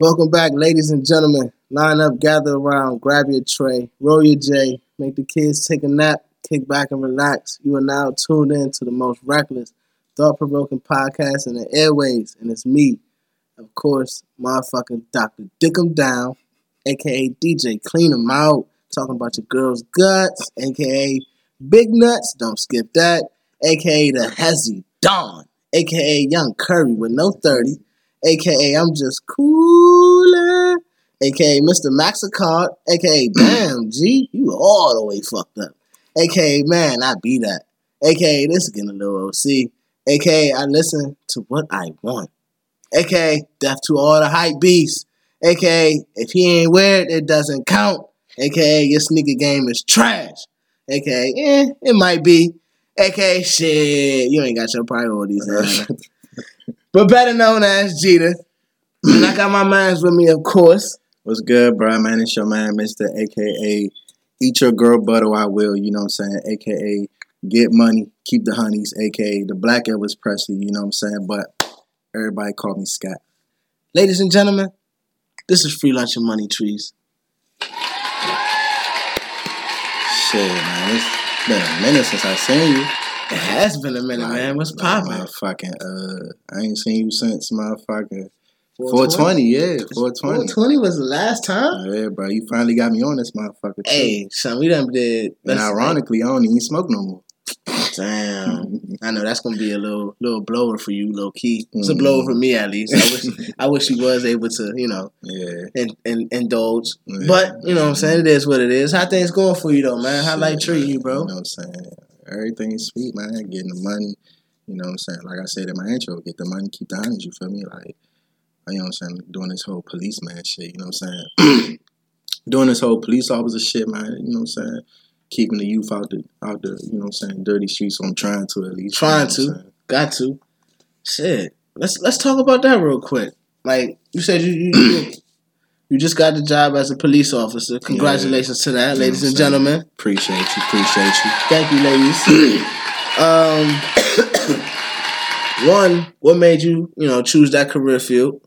Welcome back, ladies and gentlemen. Line up, gather around, grab your tray, roll your J, make the kids take a nap, kick back and relax. You are now tuned in to the most reckless, thought provoking podcast in the airways, and it's me, of course, motherfucking Dr. Dick 'em Down, aka DJ Clean 'em Out, talking about your girl's guts, aka Big Nuts, don't skip that, aka the Hezzy Don, aka Young Curry with no 30, aka I'm just cooler, aka Mr. Maxicard, aka Damn G, you all the way fucked up, aka Man, I be that, aka This is getting a little OC, aka I listen to what I want, aka Death to all the hype beasts, aka If he ain't weird, it it doesn't count, aka Your sneaker game is trash, aka Eh, it might be, aka Shit, you ain't got your priorities. but better known as Jeter. And I got my mans with me, of course. What's good, bro? Man, it's your man, Mr. AKA Eat Your Girl Butter I Will, you know what I'm saying? AKA Get Money, Keep the Honeys, AKA the Black Elvis Presley, you know what I'm saying? But everybody call me Scott. Ladies and gentlemen, this is Free Lunch and Money Trees. Shit, man, it's been a minute since I seen you. It has been a minute, man. What's poppin'? Motherfucking, uh, I ain't seen you since motherfucking 420, yeah, 420. 420 was the last time? Yeah, bro, you finally got me on this motherfucker. too. Hey, son, we done did. and ironically, I don't even smoke no more. Damn. I know that's gonna be a little little blower for you, low key. It's a Mhm. blower for me at least. I wish I wish he was able to, you know, Yeah. in, in, indulge. yeah. But you know what I'm saying? It is what it is. How things going for you though, man? How Shit, life treating you, bro? You know what I'm saying? Everything's sweet, man. Getting the money. You know what I'm saying? Like I said in my intro, get the money, keep the honeys, you feel me? Like, you know what I'm saying? Doing this whole policeman shit, you know what I'm saying? Doing this whole police officer shit, man, you know what I'm saying? Keeping the youth out the out the, you know what I'm saying, dirty streets. So I'm trying to at least. Trying you know to. Got to. Shit. Let's let's talk about that real quick. Like you said, you you, you, you just got the job as a police officer. Congratulations to that, You know ladies and saying? gentlemen. Appreciate you, appreciate you. Thank you, ladies. um, one, what made you you know choose that career field?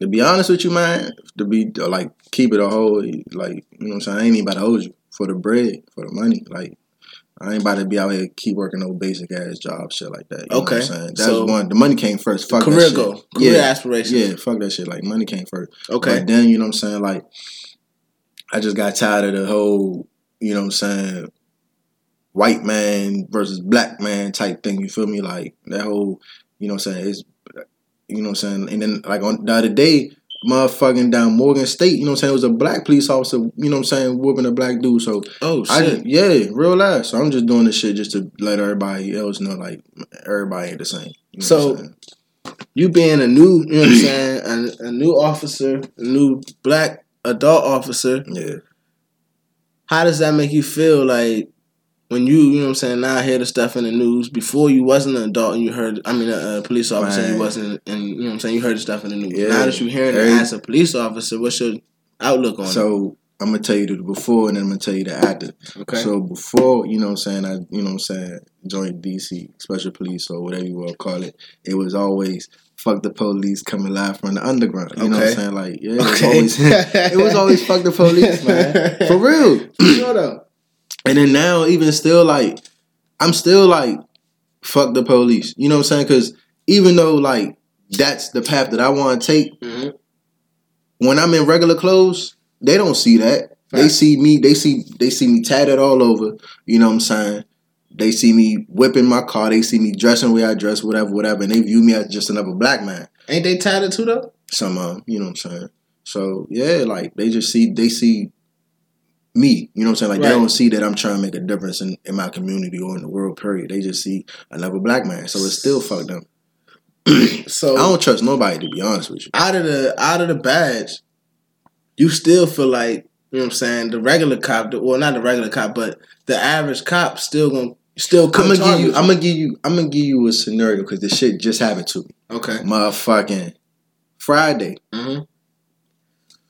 To be honest with you, man, to be like keep it a whole like you know what I'm saying. I ain't even about to hold you for the bread, for the money. Like I ain't about to be out here keep working no basic ass job shit like that. Okay, I'm saying? That's so- one. The money came first. Fuck career that shit. goal, career yeah, aspirations. yeah. Fuck that shit. Like money came first. Okay. But then you know what I'm saying. Like I just got tired of the whole you know what I'm saying white man versus black man type thing. You feel me? Like that whole you know what I'm saying. It's you know what I'm saying. And then like on the other day motherfucking down Morgan State, you know what I'm saying? It was a black police officer, you know what I'm saying, whooping a black dude. So Oh I shit. just, yeah, real life. So I'm just doing this shit just to let everybody else know, like everybody ain't the same. You know So- what I'm saying? you being a new, you know what I'm saying, a, a new officer, a new black adult officer, yeah, how does that make you feel like when you, you know what I'm saying, now I hear the stuff in the news, before you wasn't an adult and you heard, I mean, a, a police officer and you wasn't, and you know what I'm saying, you heard the stuff in the news. Yeah. Now that you're hearing it Every- as a police officer, what's your outlook on it? So I'm gonna tell you the before and then I'm gonna tell you the after. Okay. So before, you know what I'm saying, I you know what I'm saying, joined DC Special Police or whatever you want to call it, it was always fuck the police coming live from the underground. You know what I'm saying? Like, yeah, it was Okay. always it was always fuck the police, man. For real. sure though. And then now, even still, like, I'm still like, fuck the police. You know what I'm saying? Because even though, like, that's the path that I want to take, Mhm. when I'm in regular clothes, they don't see that. They see me, they see they see me tatted all over. You know what I'm saying? They see me whipping my car. They see me dressing the way I dress, whatever, whatever, and they view me as just another black man. Ain't they tatted too though? Some, um, you know what I'm saying? So yeah, like they just see they see me. You know what I'm saying? Like Right. they don't see that I'm trying to make a difference in, in my community or in the world. Period. They just see another black man. So it's still fucked up. So I don't trust nobody to be honest with you. out of the out of the badge, you still feel like you know what I'm saying. The regular cop, the- well, not the regular cop, but the average cop still gonna Still come. I'm gonna give you. I'm gonna give you. I'm gonna give you a scenario because this shit just happened to me. Okay. Motherfucking Friday. Mm-hmm.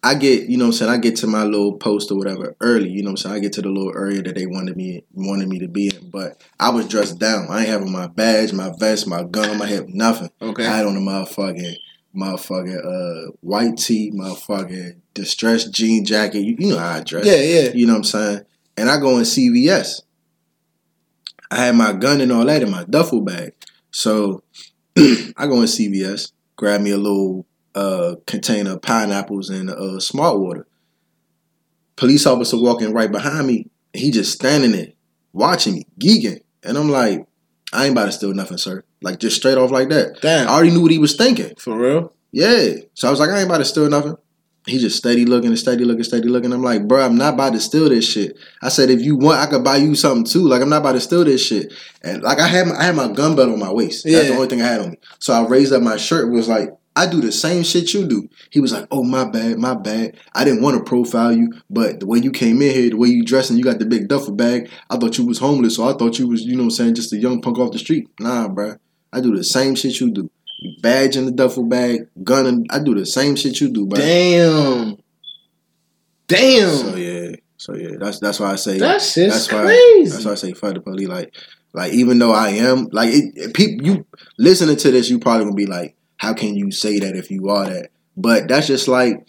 I get, you know what I'm saying, I get to my little post or whatever early, you know what I'm saying? I get to the little area that they wanted me wanted me to be in. But I was dressed down. I ain't having my badge, my vest, my gun on my hip, nothing. Okay. I had on a motherfucking motherfucking uh white tee, motherfucking distressed jean jacket. You, you know how I dress. yeah, yeah. You know what I'm saying? And I go in CVS. I had my gun and all that in my duffel bag. So I go in CVS, grab me a little uh, container of pineapples and uh, smart water. Police officer walking right behind me. He just standing there watching me, geeking. And I'm like, I ain't about to steal nothing, sir. Like just straight off like that. Damn. I already knew what he was thinking. For real? Yeah. So I was like, I ain't about to steal nothing. He just steady looking and steady looking, steady looking. I'm like, bro, I'm not about to steal this shit. I said, if you want, I could buy you something too. Like, I'm not about to steal this shit. And like, I had my, I had my gun belt on my waist. Yeah. That's the only thing I had on me. So I raised up my shirt. and Was like, I do the same shit you do. He was like, oh my bad, my bad. I didn't want to profile you, but the way you came in here, the way you dressed, and you got the big duffel bag, I thought you was homeless. So I thought you was, you know, what I'm saying, just a young punk off the street. Nah, bruh. I do the same shit you do. Badge in the duffel bag, gun, and I do the same shit you do, bro. Damn. Damn. So yeah, so yeah, that's that's why I say that shit's that's why crazy. that's why I say fuck the police. Like, like even though I am like it, it- people, you listening to this, you probably gonna be like, how can you say that if you are that? But that's just like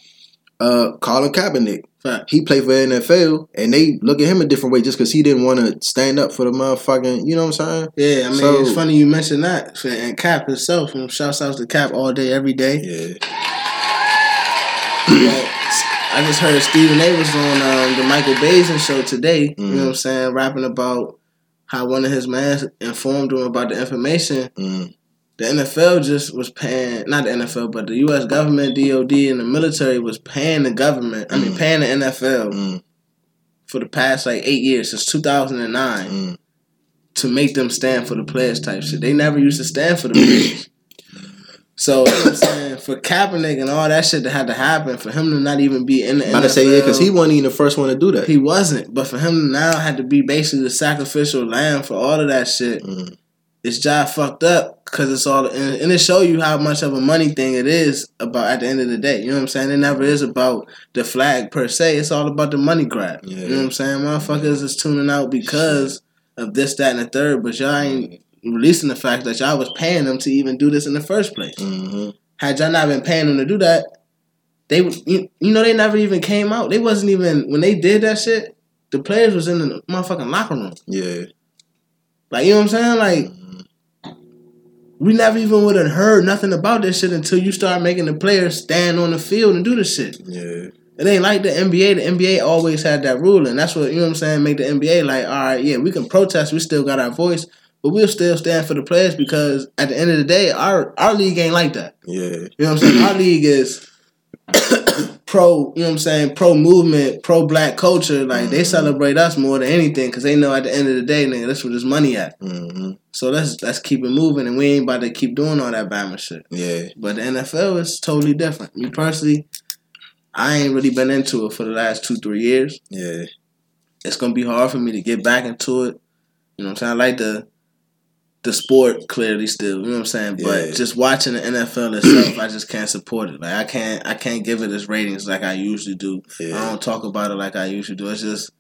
uh Colin Kaepernick. Fact. He played for NFL, and they look at him a different way just because he didn't want to stand up for the motherfucking. You know what I'm saying? Yeah, I mean, So- it's funny you mentioned that. And Cap himself, and shouts out to Cap all day, every day. Yeah. I just heard Stephen A was on um, the Michael Baisden show today. You Mhm. know what I'm saying? Rapping about how one of his mans informed him about the information. Mm, The NFL just was paying, not the NFL, but the U.S. government, DOD, and the military was paying the government. I mean, Mhm. paying the NFL mm, for the past like eight years since 2009 mm. to make them stand for the players type shit. They never used to stand for the players. So you know I'm saying for Kaepernick and all that shit that had to happen for him to not even be in the About NFL. to say yeah, because he wasn't even the first one to do that. he wasn't, but for him now had to be basically the sacrificial lamb for all of that shit. Mm, It's job fucked up because it's all and, and it show you how much of a money thing it is about at the end of the day. You know what I'm saying? It never is about the flag per se. It's all about the money grab. Yeah. You know what I'm saying? Motherfuckers is tuning out because of this, that, and the third, but y'all ain't releasing the fact that y'all was paying them to even do this in the first place. hmm Had y'all not been paying them to do that, they would you, you know they never even came out. They wasn't even when they did that shit. The players was in the motherfucking locker room. Yeah. Like you know what I'm saying? Like. We never even would have heard nothing about this shit until you start making the players stand on the field and do the shit. Yeah. It ain't like the NBA. The NBA always had that rule, and that's what you know what I'm saying. Make the NBA like, all right, yeah, we can protest. We still got our voice, but we'll still stand for the players because at the end of the day, our our league ain't like that. Yeah. You know what I'm saying? Our league is pro. You know what I'm saying? Pro movement, pro black culture. Like they Mhm. celebrate us more than anything because they know at the end of the day, nigga, that's where this money at. hmm So let's let's keep it moving, and we ain't about to keep doing all that Bama shit. Yeah. But the NFL is totally different. Me personally, I ain't really been into it for the last two three years. Yeah. It's gonna be hard for me to get back into it. You know what I'm saying? I like the the sport clearly still. You know what I'm saying? Yeah. But just watching the NFL itself, I just can't support it. Like I can't I can't give it its ratings like I usually do. I don't talk about it like I usually do. It's just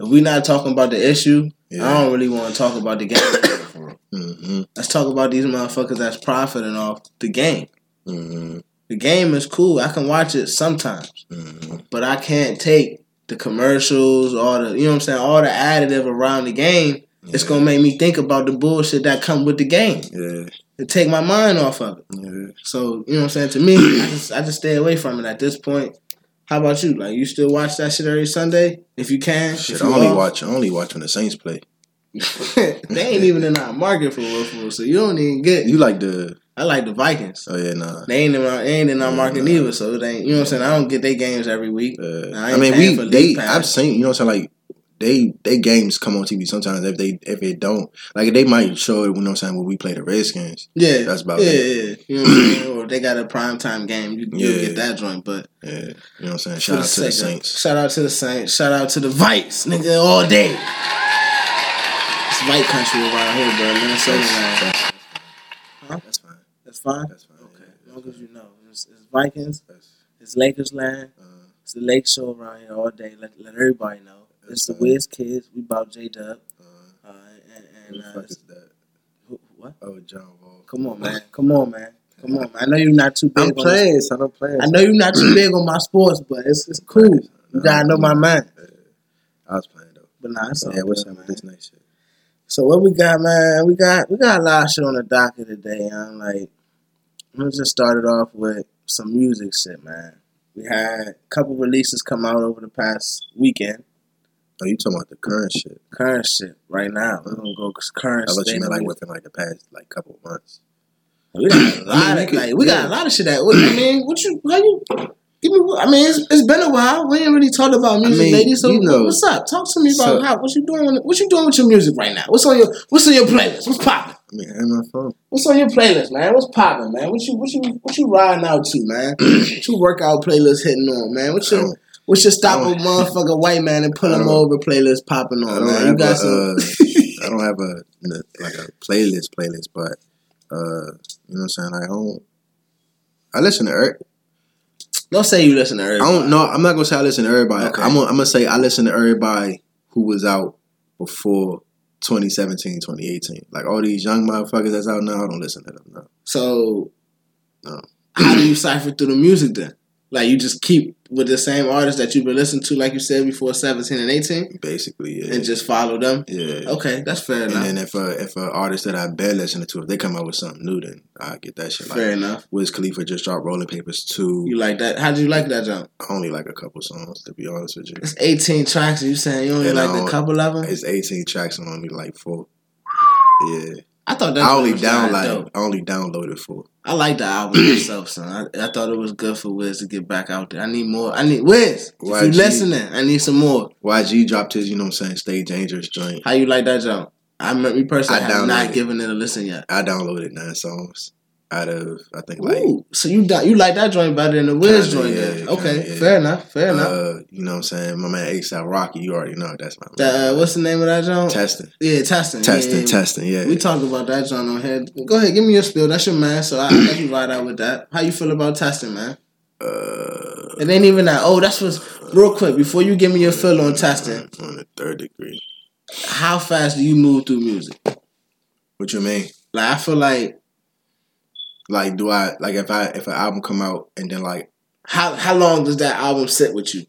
if we not talking about the issue, I don't really want to talk about the game. hmm Let's talk about these motherfuckers that's profiting off the game. hmm The game is cool. I can watch it sometimes, hmm but I can't take the commercials, all the you know what I'm saying, all the additive around the game. It's gonna make me think about the bullshit that come with the game. Yeah. It take my mind off of it. Yeah. So you know what I'm saying. To me, I just I just stay away from it at this point. How about you? Like you still watch that shit every Sunday if you can. Shit, if I only off? watch. I only watch when the Saints play. they ain't even in our market for real, for real. So you don't even get. You like the? I like the Vikings. Oh yeah, nah. They ain't in our, they ain't in our Yeah, market nah. neither. So it ain't. You know what I'm saying. I don't get their games every week. Uh, I I, mean, we they. I've seen. You know what I'm saying? Like they they games come on TV sometimes. If they if it don't, like they might show it. You know what I'm saying? When we play the Redskins. Yeah, That's about yeah, it. yeah. You know what I'm saying? Or they got a prime time game, you Yeah. get that joint. But Yeah. You know what I'm saying? Shout out to the Saints. Shout out to the Saints. Shout out to the Vikes, nigga, all day. It's white country around here, bro. Minnesota land. That's, Huh? that's fine. That's fine. That's fine. Okay, as long as you know, it's, it's Vikings. It's Lakers land. uh, It's the Lake Show around here all day. Let, let everybody know. It's the Wiz Kids. We bought J Dub. uh, Uh, and and uh, fuck is that? who- what? Oh, John Wall. Come on, man. Come on, man. Come on, man. I know you're not too big. I'm playing, son. I'm playing. I know you're not too big on my sports, but it's it's cool. You gotta know my man. Yeah. I was playing though. But nah, it's all yeah, what's up with this next shit? So what we got, man? We got we got a lot of shit on the docket today. I'm like, let's just start it off with some music shit, man. We had a couple releases come out over the past weekend. Oh, you talking about the current shit? Current shit right now. We're gonna go current I thought you meant like within like the past like couple of months. We got a lot I mean, of could- like we got a lot of shit that I mean, what you how you give me I mean it's, it's been a while. We ain't really talked about music, mean, ladies. So you know- what's up? Talk to me about So- how what you doing what you doing with your music right now? What's on your what's on your playlist? What's popping? I mean, I my phone. What's on your playlist, man? What's popping, man? What you what you what you riding out to, man? what you workout playlist hitting on, man? What's I your what's your stop a motherfucker white man and pull him over playlist popping on, man? You got a, some uh, I don't have a like a playlist playlist, but uh, you know what I'm saying. I don't. I listen to. Er- Don't say you listen to I don't know. I'm not gonna say I listen to everybody. Okay. I'm gonna, I'm gonna say I listen to everybody who was out before 2017, 2018. Like all these young motherfuckers that's out now, I don't listen to them. No. So, No. how do you cipher through the music then? Like you just keep with the same artists that you've been listening to, like you said before, seventeen and eighteen, Basically, yeah. and just follow them. yeah. Okay, that's fair enough. And enough. if a if a artist that I've been listening to, if they come out with something new, then I get that shit. fair Like enough. Wiz Khalifa just dropped Rolling Papers two. You like that? How do you like that jump? I only like a couple songs to be honest with you. It's eighteen tracks. You saying you only And like a don't- couple of them? It's 18 tracks and only like four. Yeah, I thought that I only downloaded. I only downloaded four. I like the album itself, son. I, I thought it was good for Wiz to get back out there. I need more. I need Wiz. If you listening, I need some more. YG dropped his, you know what I'm saying, Stay Dangerous joint. How you like that jump? I me me personally I have not given it a listen yet. I downloaded nine songs out of I think like Ooh, so you you like that joint better than the Wiz Kinda, joint? yeah, then. Okay, kinda, yeah. fair enough. Fair enough. uh, you know what I'm saying. My man ASAP Rocky, you already know that's my man. uh, what's the name of that joint? testing, yeah, testing. testing, yeah, yeah. testing. Yeah, We talked about that joint on here. Go ahead, give me your spill. That's your man, so I, I let you ride out with that. How you feel about testing, man? uh, It ain't even that. Oh, that's what's real quick before you give me your feel on testing. on the third degree. How fast do you move through music? What you mean? Like I feel like Like, do I like if I if an album come out and then like how how long does that album sit with you?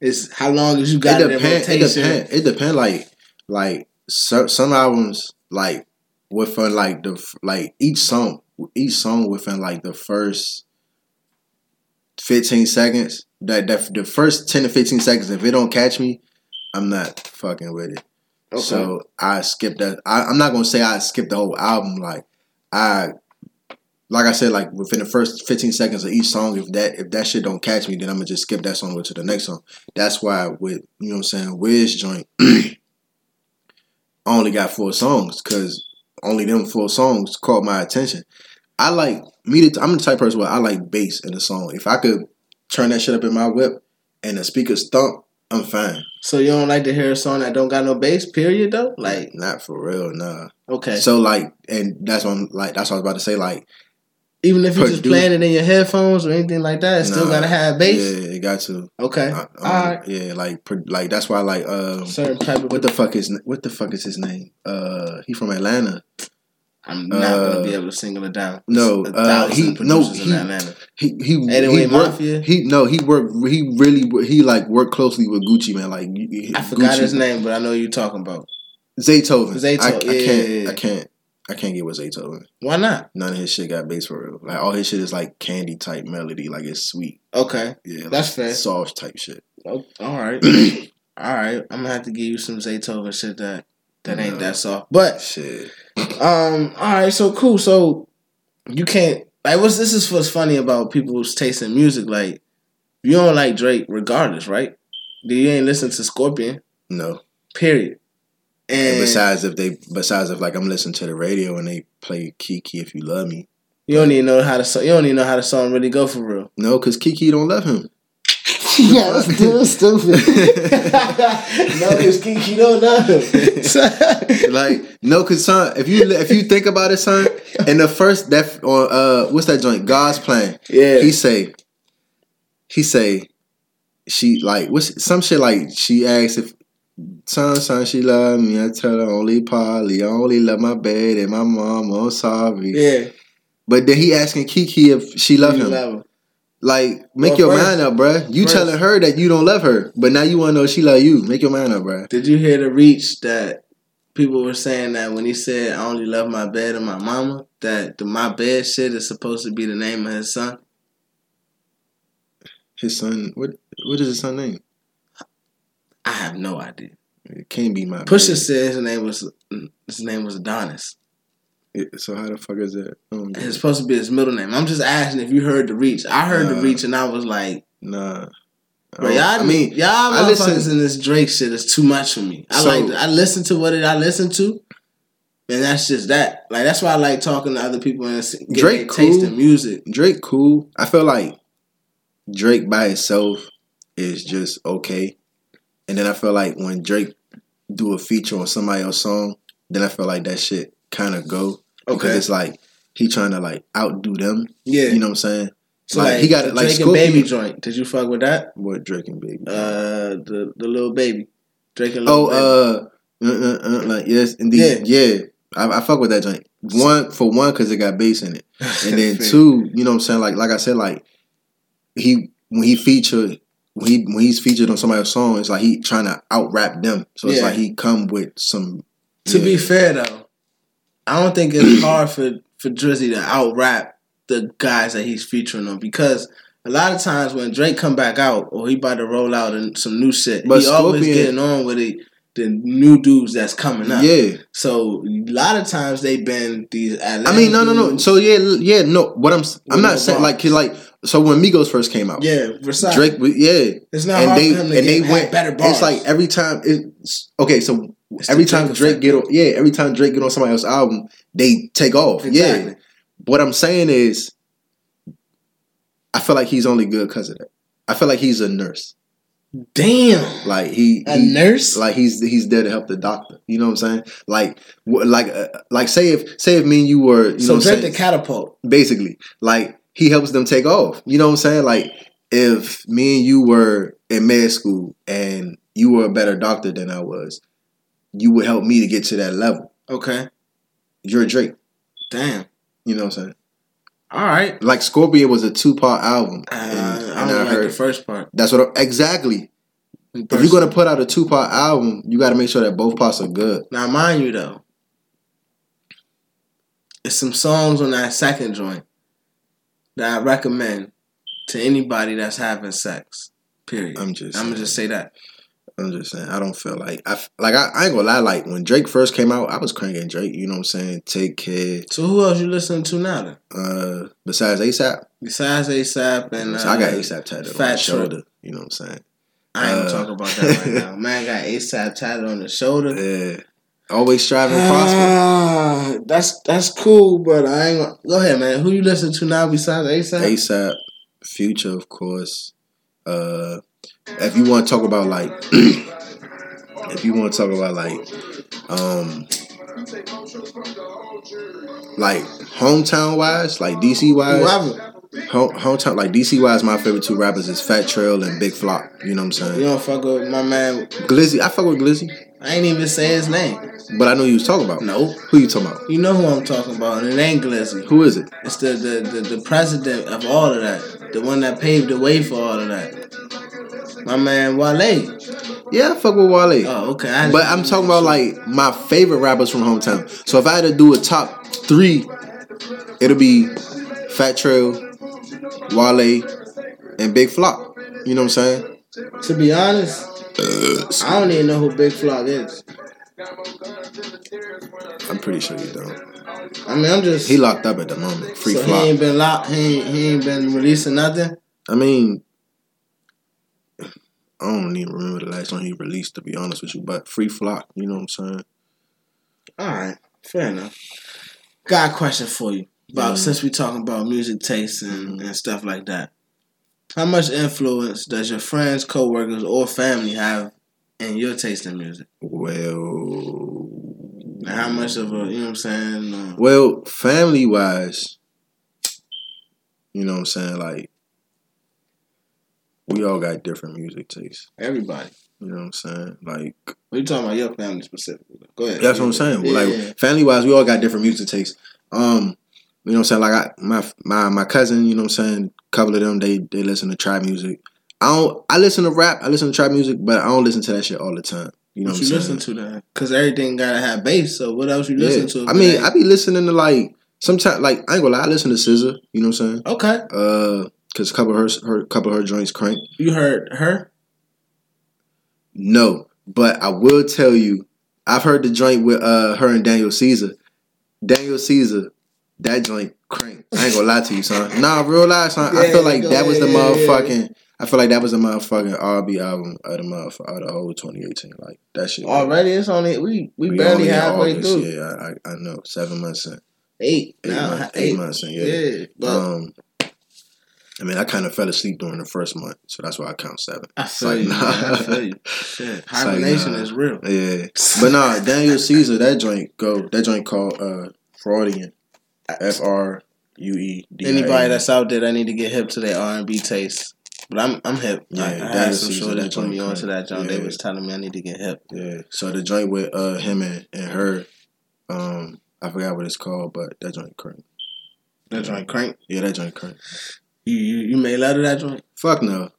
Is how long as you got it, depends. It depends. It depends. Like like so, some albums like within like the like each song each song within like the first fifteen seconds. That that the first ten to fifteen seconds, if it don't catch me, I'm not fucking with it. Okay. So I skip that. I, I'm not gonna say I skip the whole album. Like I, like I said, like within the first 15 seconds of each song, if that if that shit don't catch me, then I'm gonna just skip that song go to the next song. That's why with you know what I'm saying, Wiz joint, I only got four songs because only them four songs caught my attention. I like me. The, I'm the type of person where I like bass in the song. If I could turn that shit up in my whip and the speakers thump, I'm fine. so you don't like to hear a song that don't got no bass, period though? Like Not for real, nah. okay. So like, and that's what I'm like. That's what I was about to say. Like, Even if you're just playing it in your headphones or anything like that, it still gotta have bass. Yeah, it got to. Okay. Uh, um, Alright. Yeah, like, like that's why like um, Certain type of what the fuck is what the fuck is his name? Uh, he from Atlanta. I'm not gonna uh, be able to single it down. no, uh, he- producers no, in he- Atlanta. He he Anyway, he worked, Mafia? He no, he worked. He really he like worked closely with Gucci Mane. Like he- I forgot his name, but I know who you're talking about. Zaytoven. Zayto- I, I can't. yeah, yeah. I can't. I can't get with Zaytoven. Why not? None of his shit got bass for real. Like all his shit is like candy type melody. Like it's sweet. Okay, Yeah, like That's fair. Soft type shit. Oh, all right, all right. I'm gonna have to give you some Zaytoven shit that that ain't No. that soft. But Shit. um, all right, so cool. So you can't like what's this is what's funny about people's taste in music. Like you don't like Drake, regardless, right? Do you ain't listen to Scorpion, No. period. And And besides if they besides if like I'm listening to the radio and they play Kiki if you love me. you don't even know how to you don't even know how the song really go for real. No, because Kiki don't love him. yeah, this dude is stupid. no, it's Kiki don't love him. like no, cause son, if you if you think about it, son, in the first that on uh what's that joint? God's plan. yeah. He say, he say, she like what's some shit like she asked if son son she love me. I tell her only Polly, I only love my bed and my mom. Oh sorry. yeah. But then he asking Kiki if she love him. love him. Like make Well, your first- mind up, bruh. You first- telling her that you don't love her, but now you want to know if she love you. Make your mind up, bruh. Did you hear the reach that people were saying that when he said I only love my bed and my mama, that the my bed shit is supposed to be the name of his son? His son, what what is his son name? I have no idea. It can't be my. Pusha baby. said his name was his name was Adonis. It- So how the fuck is that? It's it. supposed to be his middle name. I'm just asking if you heard the reach. I heard the reach and I was like, Nah. bro, I y'all, I mean, y'all I listen- in this Drake shit is too much for me. I So- like I listen to what it I listen to, and that's just that. Like that's why I like talking to other people and getting Drake taste in music. Drake cool. I feel like Drake by himself is just okay, and then I feel like when Drake do a feature on somebody else's song, then I feel like that shit kind of go Okay. because it's like he trying to like outdo them. Yeah, You know what I'm saying? so like, like, he got it like Drake and Baby joint. Did you fuck with that? What Drake and Baby? Uh, the the little baby, Drake and little oh, baby. uh, uh, uh, uh, like yes, indeed, yeah. I, I fuck with that joint. One for one because it got bass in it. and then two, you know what I'm saying? Like like I said, like he when he featured when he when he's featured on somebody's song, it's like he trying to out rap them. So it's Yeah. like he come with some. To be fair though, I don't think it's hard for for Drizzy to out rap the guys that he's featuring on because a lot of times when Drake come back out or he about to roll out and some new shit, But he always getting on with it. The new dudes that's coming up. yeah, So a lot of times they've been these. Atlanta I mean, no, no, no. So yeah, yeah, no. What I'm, I'm not no saying like, bars. like. So when Migos first came out, yeah, Versace. Drake, yeah, It's not and hard they for him to and get they went better bars. It's like every time it's okay. So It's every time Drake get on, yeah, every time Drake get on somebody else's album, they take off. Exactly. Yeah. What I'm saying is, I feel like he's only good because of that. I feel like he's a nurse. Damn, Like he, a he- nurse. like he's he's there to help the doctor. You know what I'm saying? Like like uh, like say if say if me and you were you so know Drake the catapult. basically like he helps them take off. You know what I'm saying? Like if me and you were in med school and you were a better doctor than I was, you would help me to get to that level. Okay, You're Drake. damn. You know what I'm saying? All right. Like Scorpion was a two part album, Uh, and, I and don't I like the first part. that's what I, exactly. If you're gonna put out a two part album, you got to make sure that both parts are good. Now, mind you, though, it's some songs on that second joint that I recommend to anybody that's having sex. Period. I'm, just. I'm just, gonna just say that. I'm just saying. I don't feel like I like I, I ain't gonna lie. Like when Drake first came out, I was cranking Drake. You know what I'm saying? Take care. So, who else you listening to now? Then? Uh, besides ASAP, Besides ASAP and uh, so I got ASAP tatted on Fat my Trip. shoulder. You know what I'm saying? I ain't uh, talk about that right now. Man got ASAP tatted on the shoulder. Yeah. Always striving to prosper. Ah, that's that's cool, but I ain't gonna go ahead, man. Who you listen to now besides ASAP? ASAP, Future, of course. Uh, if you want to talk about like, if you want to talk about like, um, like hometown wise, like DC wise, home, hometown like DC wise, my favorite two rappers is Fat Trel and Big Flop. You know what I'm saying? You don't fuck with my man. Glizzy, I fuck with Glizzy, I ain't even say his name. but I know you was talking about. Nope. Who you talking about? You know who I'm talking about, and it ain't Glizzy. Who is it? It's the, the, the, the president of all of that. The one that paved the way for all of that. My man Wale. Yeah, I fuck with Wale. Oh, okay. I But I'm talking about like my favorite rappers from hometown. So if I had to do a top three, it'll be Fat Trel, Wale, and Big Flop. You know what I'm saying? To be honest, I don't even know who Big Flock is. I'm pretty sure you don't. I mean, I'm just. He locked up at the moment. Free so he ain't been locked. He ain't, he ain't been releasing nothing. I mean, I don't even remember the last one he released. To be honest with you, but Free Flop. You know what I'm saying? All right, fair enough. Got a question for you about Mhm. since we talking about music tastes and, and stuff like that. How much influence does your friends, coworkers, or family have in your taste in music? Well, how much of a you know what I'm saying? Uh, well, family wise, you know what I'm saying? Like, we all got different music tastes. everybody. You know what I'm saying? Like, What you talking about? Your family specifically? Go ahead. that's what I'm saying. Yeah, like, family wise, we all got different music tastes. Um, you know what I'm saying? Like, I, my my my cousin, you know what I'm saying? Couple of them, they they listen to trap music. I don't. I listen to rap. I listen to trap music, but I don't listen to that shit all the time. You know what what, you I'm saying? listen to that? Because everything gotta have bass. So what else you listen to? I mean, I be listening to like sometimes like I ain't gonna lie, I listen to SZA, you know what I'm saying? okay. Uh cause a couple of her her couple of her joints crank. You heard her? No. But I will tell you, I've heard the joint with uh her and Daniel Caesar. Daniel Caesar, that joint crank. I ain't gonna lie to you, son. Nah, real life, son. I feel like that was the yeah, yeah. motherfucking I feel like that was the motherfucking R&B album of the month of the whole 2018. Like that shit. Already, it's only we we, We barely halfway August, through. Yeah, I, I know. Seven months in. Eight, Eight, now, months, eight. eight months in, yeah. Yeah, but Um, I mean, I kind of fell asleep during the first month, so that's why I count seven. I feel like, you. nah. man, I feel you. Shit, like, hibernation nah. is real. Yeah, but nah, Daniel Caesar, that joint go. That joint called uh, Freudian, F R U E. D I A N. Anybody that's out there that need to get hip to their R and B taste. But I'm I'm hip. Yeah, I, I had some shorties that put me on to that joint. They Yeah. was telling me I need to get hip. yeah. So the joint with uh him and, and her, um, I forgot what it's called, but that joint crank. That joint crank. Yeah, that joint crank. You you, you made love to that joint? Fuck no.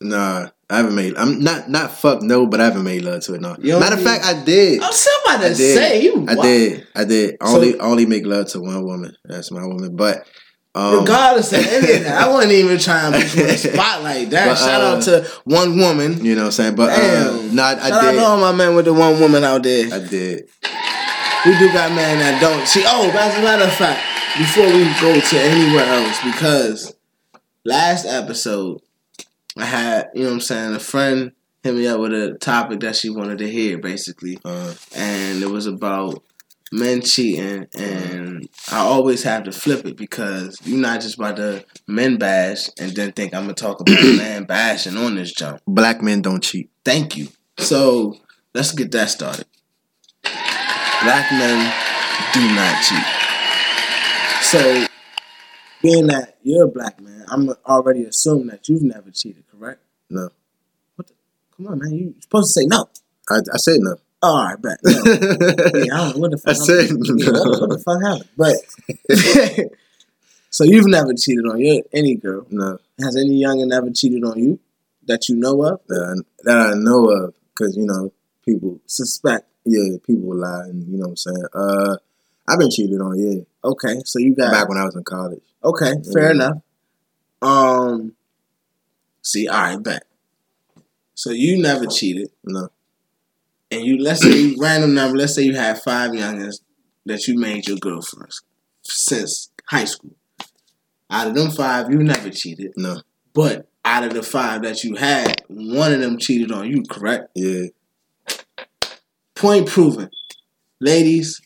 Nah, I haven't made. I'm not not fuck no, but I haven't made love to it. No. You Matter of fact, I did. I'm somebody I to did. say you. I did. I did. I So- only only make love to one woman. That's my woman. But um, Regardless of any of that, I wasn't even trying to put you in the spotlight. That But, shout uh, out to one woman. you know what I'm saying. But uh, Damn. no, I, shout I out to did. all my men with the one woman out there. I did. We do got men that don't. See, oh, as a matter of fact, before we go to anywhere else, because last episode I had, you know what I'm saying, a friend hit me up with a topic that she wanted to hear, basically, Uh, and it was about men cheating, and I always have to flip it because you're not just about to men bash and then think I'm gonna talk about man bashing on this jump. black men don't cheat. Thank you. So let's get that started. Black men do not cheat. So, being that you're a black man, I'm already assuming that you've never cheated, correct? No, What? The, Come on, man. You're supposed to say no. I, I said no. Oh, all right, bet. No. Yeah, I don't know what the I fuck. said Yeah, what, no. the fuck happened? But so you've never cheated on your any girl. No, Has any youngin ever cheated on you that you know of? that I, that I know of, because you know people. Suspect. Yeah, people lie, and you know what I'm saying. Uh, I've been cheated on. Yeah, Okay, so you got back when I was in college. Okay, fair Yeah. enough. Um, see, all right, bet. So you never cheated, No, and you let's say you random number. Let's say you had five youngins that you made your girlfriends since high school. Out of them five, you never cheated, no, but out of the five that you had, one of them cheated on you. Correct? yeah, Point proven, ladies.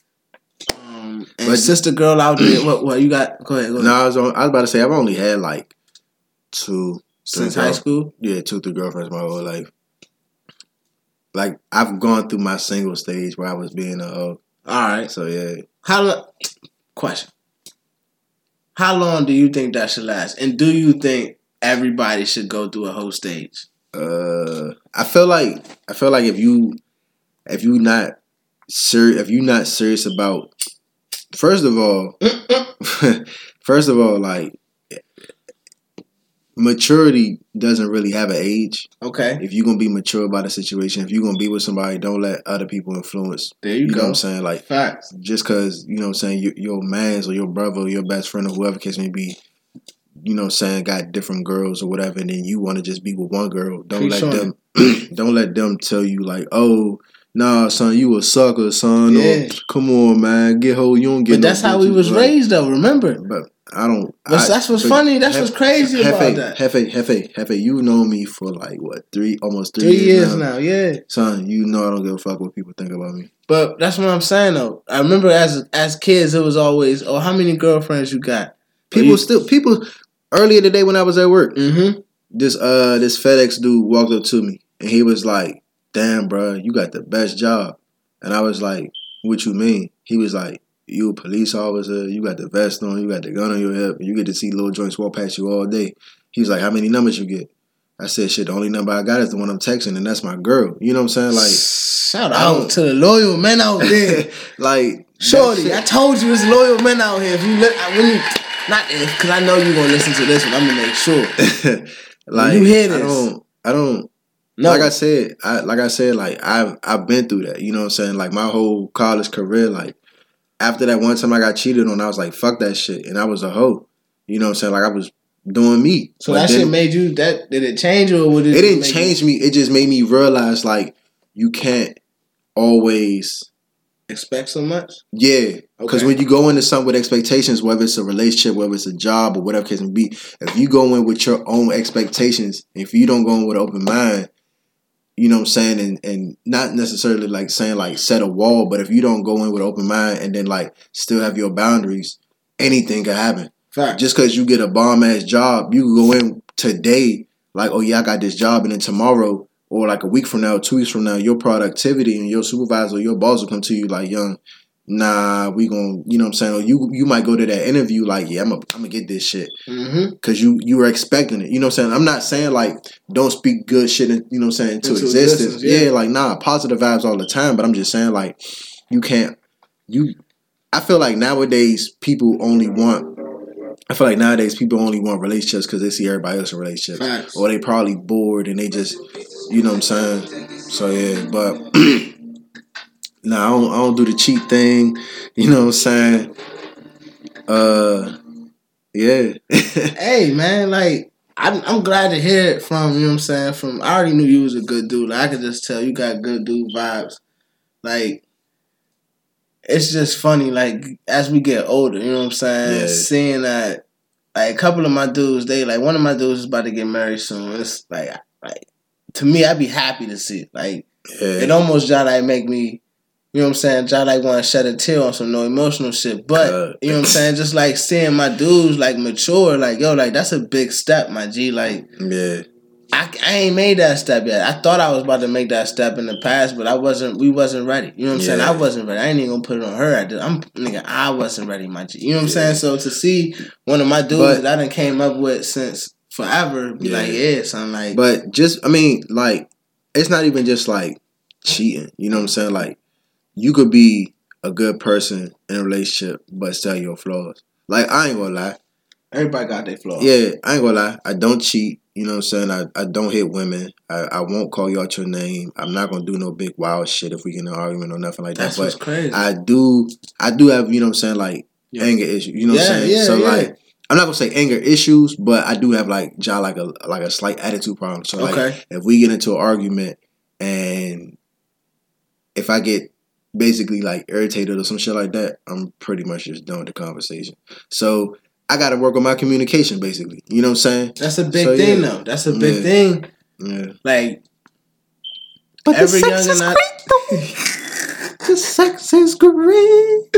Um, and But- sister girl out there. What? What you got? Go ahead. Go ahead. no. I was on, I was about to say I've only had like two Since high school. Yeah, two, three girlfriends my whole life. Like I've gone through my single stage where I was being a. All right. So yeah, How long? Question. How long do you think that should last? And do you think everybody should go through a whole stage? uh, I feel like I feel like if you if you not serious if you not serious about first of all first of all like maturity doesn't really have an age. Okay, If you're gonna be mature about a situation, if you're gonna be with somebody, don't let other people influence. there you, You know go. what I'm saying? Like Facts. just because you know what I'm saying your, your man's or your brother or your best friend or whoever case may be, you know what I'm saying got different girls or whatever, and then you want to just be with one girl. Don't let them don't let them tell you like, oh. Nah, son, you a sucker, son. Yeah. Or, come on, man, get hold. You don't get. But no that's how we was like- raised, though. Remember, But I don't. That's- I- that's what's but funny. That's what's crazy about Hefe, that. Hefe, Hefe, Hefe, you know me for like what three, almost three, three years, years now. now, yeah. Son, you know I don't give a fuck what people think about me. But that's what I'm saying, though. I remember as as kids, it was always, "Oh, how many girlfriends you got?" People you- still people earlier today when I was at work, Mm-hmm. this uh this FedEx dude walked up to me and he was like, "Damn, bro, you got the best job." And I was like, "What you mean?" He was like, "You a police officer? You got the vest on, you got the gun on your hip, and you get to see little joints walk past you all day." He was like, "How many numbers you get?" I said, "Shit, the only number I got is the one I'm texting, and that's my girl." You know what I'm saying? Like, shout out to the loyal men out there. like, Shorty, I told you it's loyal men out here. If you look, when you not if, because I know you're gonna listen to this one. I'm gonna make sure. like you hear this? I don't, I don't. No, Like I said, I like I said, like I've I've been through that. You know what I'm saying? Like my whole college career, like after that one time I got cheated on, I was like, fuck that shit. And I was a hoe. You know what I'm saying? Like I was doing me. so But that then- shit made you that did it change or would it? it didn't change you me. It just made me realize like you can't always expect so much. yeah, because Okay. when you go into something with expectations, whether it's a relationship, whether it's a job, or whatever case may be, if you go in with your own expectations, if you don't go in with an open mind, you know what I'm saying, and and not necessarily like saying like set a wall, but if you don't go in with open mind and then like still have your boundaries, anything can happen. Fact. Just because you get a bomb ass job, you can go in today like, oh yeah, I got this job, and then tomorrow or like a week from now, two weeks from now, your productivity and your supervisor, your boss will come to you like, young, nah, we gonna, you know what I'm saying? Or you you might go to that interview like, yeah, I'm gonna I'm gonna get this shit Mm-hmm. because you you were expecting it. You know what I'm saying? I'm not saying like don't speak good shit, in, you know what I'm saying, into, Into existence. existence, yeah. yeah, like nah, positive vibes all the time. But I'm just saying like you can't you. I feel like nowadays people only want. I feel like nowadays people only want relationships because they see everybody else in relationships, Facts. or they probably bored and they just, you know what I'm saying. So yeah, but nah, I don't, I don't do the cheat thing. You know what I'm saying. Uh, yeah. Hey man, like I'm I'm glad to hear it from you. know what I'm saying from I already knew you was a good dude. Like, I could just tell you got good dude vibes. Like it's just funny. Like as we get older, you know what I'm saying. Yeah. Seeing that, like a couple of my dudes, they like one of my dudes is about to get married soon. It's like like to me, I'd be happy to see it. Like yeah. it almost just like make me. You know what I'm saying? Just like want to shed a tear on some no emotional shit. But Uh, you know what I'm saying? Just like seeing my dudes like mature, like yo, like that's a big step, my G. Like yeah. I, I ain't made that step yet. I thought I was about to make that step in the past, but I wasn't. We wasn't ready. You know what I'm saying? I wasn't ready. I ain't even gonna put it on her. I did. I'm nigga. I wasn't ready, my G. You know what I'm saying? So to see one of my dudes But- that I done came up with since forever, be Yeah. like, yeah, son, like, But just, I mean, like, it's not even just like cheating. You know what I'm saying? Like, you could be a good person in a relationship, but still your flaws. Like, I ain't gonna lie. everybody got their flaws. Yeah, I ain't gonna lie. I don't cheat. You know what I'm saying? I, I don't hit women. I, I won't call you out your name. I'm not gonna do no big wild shit if we get in an argument or nothing like that's that. what's But crazy. I do I do have, you know what I'm saying, like Yeah. anger issues. You know what I'm saying? yeah, so yeah. like I'm not gonna say anger issues, but I do have like ja like a like a slight attitude problem. So like okay. if we get into an argument and if I get basically like irritated or some shit like that, I'm pretty much just done with the conversation. So I got to work on my communication, basically. You know what I'm saying? That's a big So, thing, yeah. though. That's a big Yeah. thing. Yeah. Like But every young and I, the sex is great.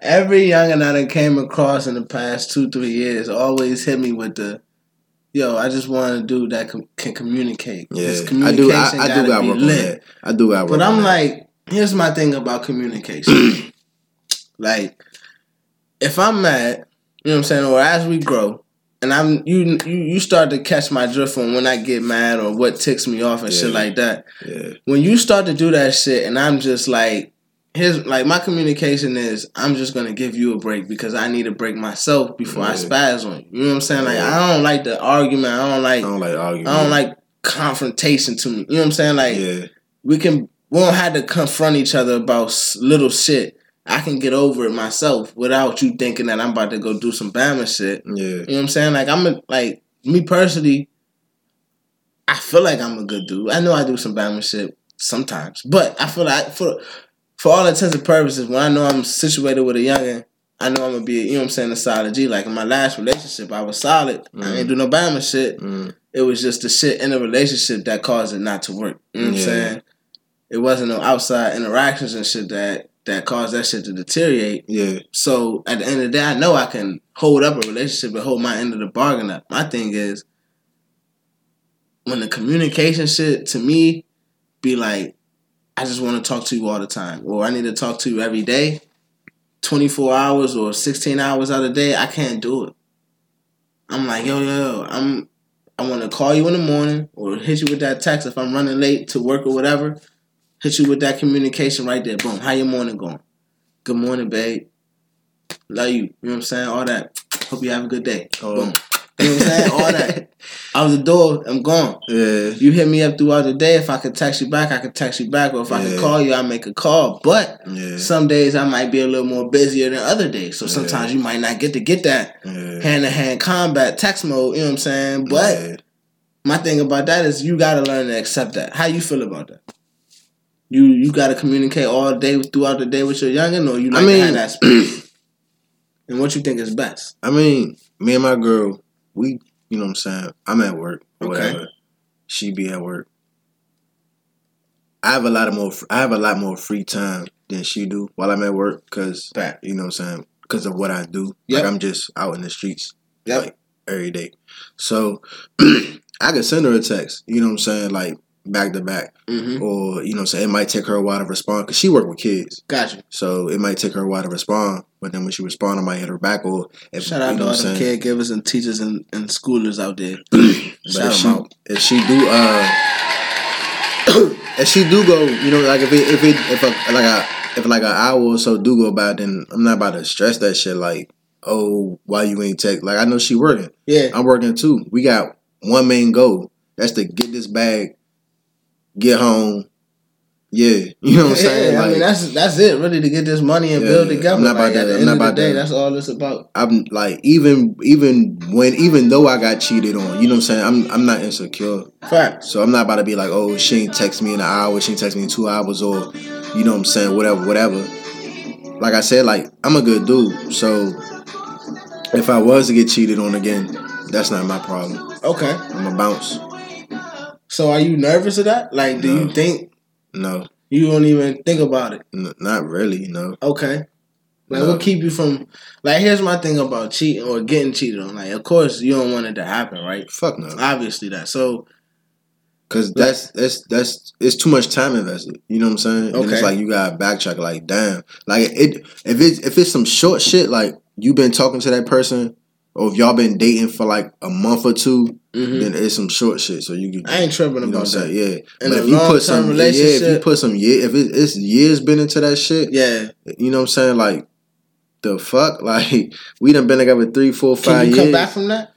every young and I done came across in the past two three years always hit me with the. Yo, I just want a dude that can, can communicate. Yeah, I do. I, I do got be work on that. I do got work. But I'm that. like, here's my thing about communication. like, if I'm mad, you know what I'm saying, or as we grow, and I'm you you you start to catch my drift on when I get mad or what ticks me off and shit like that. yeah, When you start to do that shit, and I'm just like. Here's like my communication is I'm just gonna give you a break because I need a break myself before I Yeah. spaz on you. You know what I'm saying? Like Yeah. I don't like the argument. I don't like I don't like arguing. I don't like confrontation to me. You know what I'm saying? Like Yeah, we can we don't have to confront each other about little shit. I can get over it myself without you thinking that I'm about to go do some Bama shit. yeah, You know what I'm saying? Like I'm a, like me personally. I feel like I'm a good dude. I know I do some Bama shit sometimes, but I feel like for for all intents and purposes, when I know I'm situated with a youngin, I know I'm gonna be you know what I'm saying a solid G. Like in my last relationship, I was solid. I Mm. ain't do no Bama shit. mm, It was just the shit in the relationship that caused it not to work. You know what I'm saying? It wasn't no outside interactions and shit that that cause that shit to deteriorate. Yeah. So at the end of the day, I know I can hold up a relationship and hold my end of the bargain up. My thing is when the communication shit to me be like, I just want to talk to you all the time, or I need to talk to you every day, twenty four hours or sixteen hours out of the day. I can't do it. I'm like, yo, yo, yo, I'm. I want to call you in the morning or hit you with that text if I'm running late to work or whatever. Hit you with that communication right there. Boom. How your morning going? Good morning, babe. Love you. You know what I'm saying? All that. Hope you have a good day. Oh. Boom. You know what I'm saying? All that. Out the door, I'm gone. Yeah. You hit me up throughout the day. If I could text you back, I could text you back. Or if I could call you, I make a call. But Yeah. some days I might be a little more busier than other days. So sometimes you might not get to get that hand to hand combat text mode. You know what I'm saying? But Yeah. my thing about that is you gotta learn to accept that. How you feel about that? You you gotta communicate all day throughout the day with your youngin, or you I like to mean- have that space? and what you think is best? I mean, me and my girl, we, you know what I'm saying? I'm at work or Okay. whatever. She be at work. I have a lot of more. I have a lot more free time than she do while I'm at work because Fact. you know what I'm saying because of what I do. Yep. Like I'm just out in the streets Yep. like every day. So I could send her a text. You know what I'm saying? Like back to back, Mm-hmm. or you know, what it might take her a while to respond because she work with kids. Gotcha. So it might take her a while to respond, but then when she respond, I might hit her back. Or if Shout out to all the caregivers and teachers and, and schoolers out there. Shout if she, out. if she do, uh, if she do go, you know, like if it, if it, if a, like a, if like an hour or so do go by, then I'm not about to stress that shit. Like, oh, why you ain't take? Like I know she working. Yeah. I'm working too. We got one main goal. That's to get this bag, get home. Yeah, you know what I'm saying. Yeah, I mean that's that's it, really, to get this money and Yeah, build together. I'm not like, about at the I'm end not of the day, to- that's all it's about. I'm like even even when even though I got cheated on, you know what I'm saying. I'm I'm not insecure. Facts. So I'm not about to be like, oh, she ain't text me in an hour, she ain't text me in two hours, or you know what I'm saying, whatever, whatever. Like I said, like I'm a good dude. So if I was to get cheated on again, that's not my problem. Okay. I'm a bounce. So are you nervous of that? Like, do No. you think No, you don't even think about it? n- not really. No. Okay. Like, No. what keep you from? Like, here's my thing about cheating or getting cheated on. Like, of course, you don't want it to happen, right? Fuck no. Obviously, that. So, Cause that's that's that's it's too much time invested. You know what I'm saying? And Okay. it's like you gotta backtrack. Like damn, like it if it's if it's some short shit like you've been talking to that person, or if y'all been dating for like a month or two, mhm. then it's some short shit. So you can I ain't tripping you know about saying? that. Yeah. In but a if you put some yeah, if you put some year if it, it's years been into that shit, Yeah. you know what I'm saying? Like the fuck, like we done been together three, four, five four, Can you years. come back from that?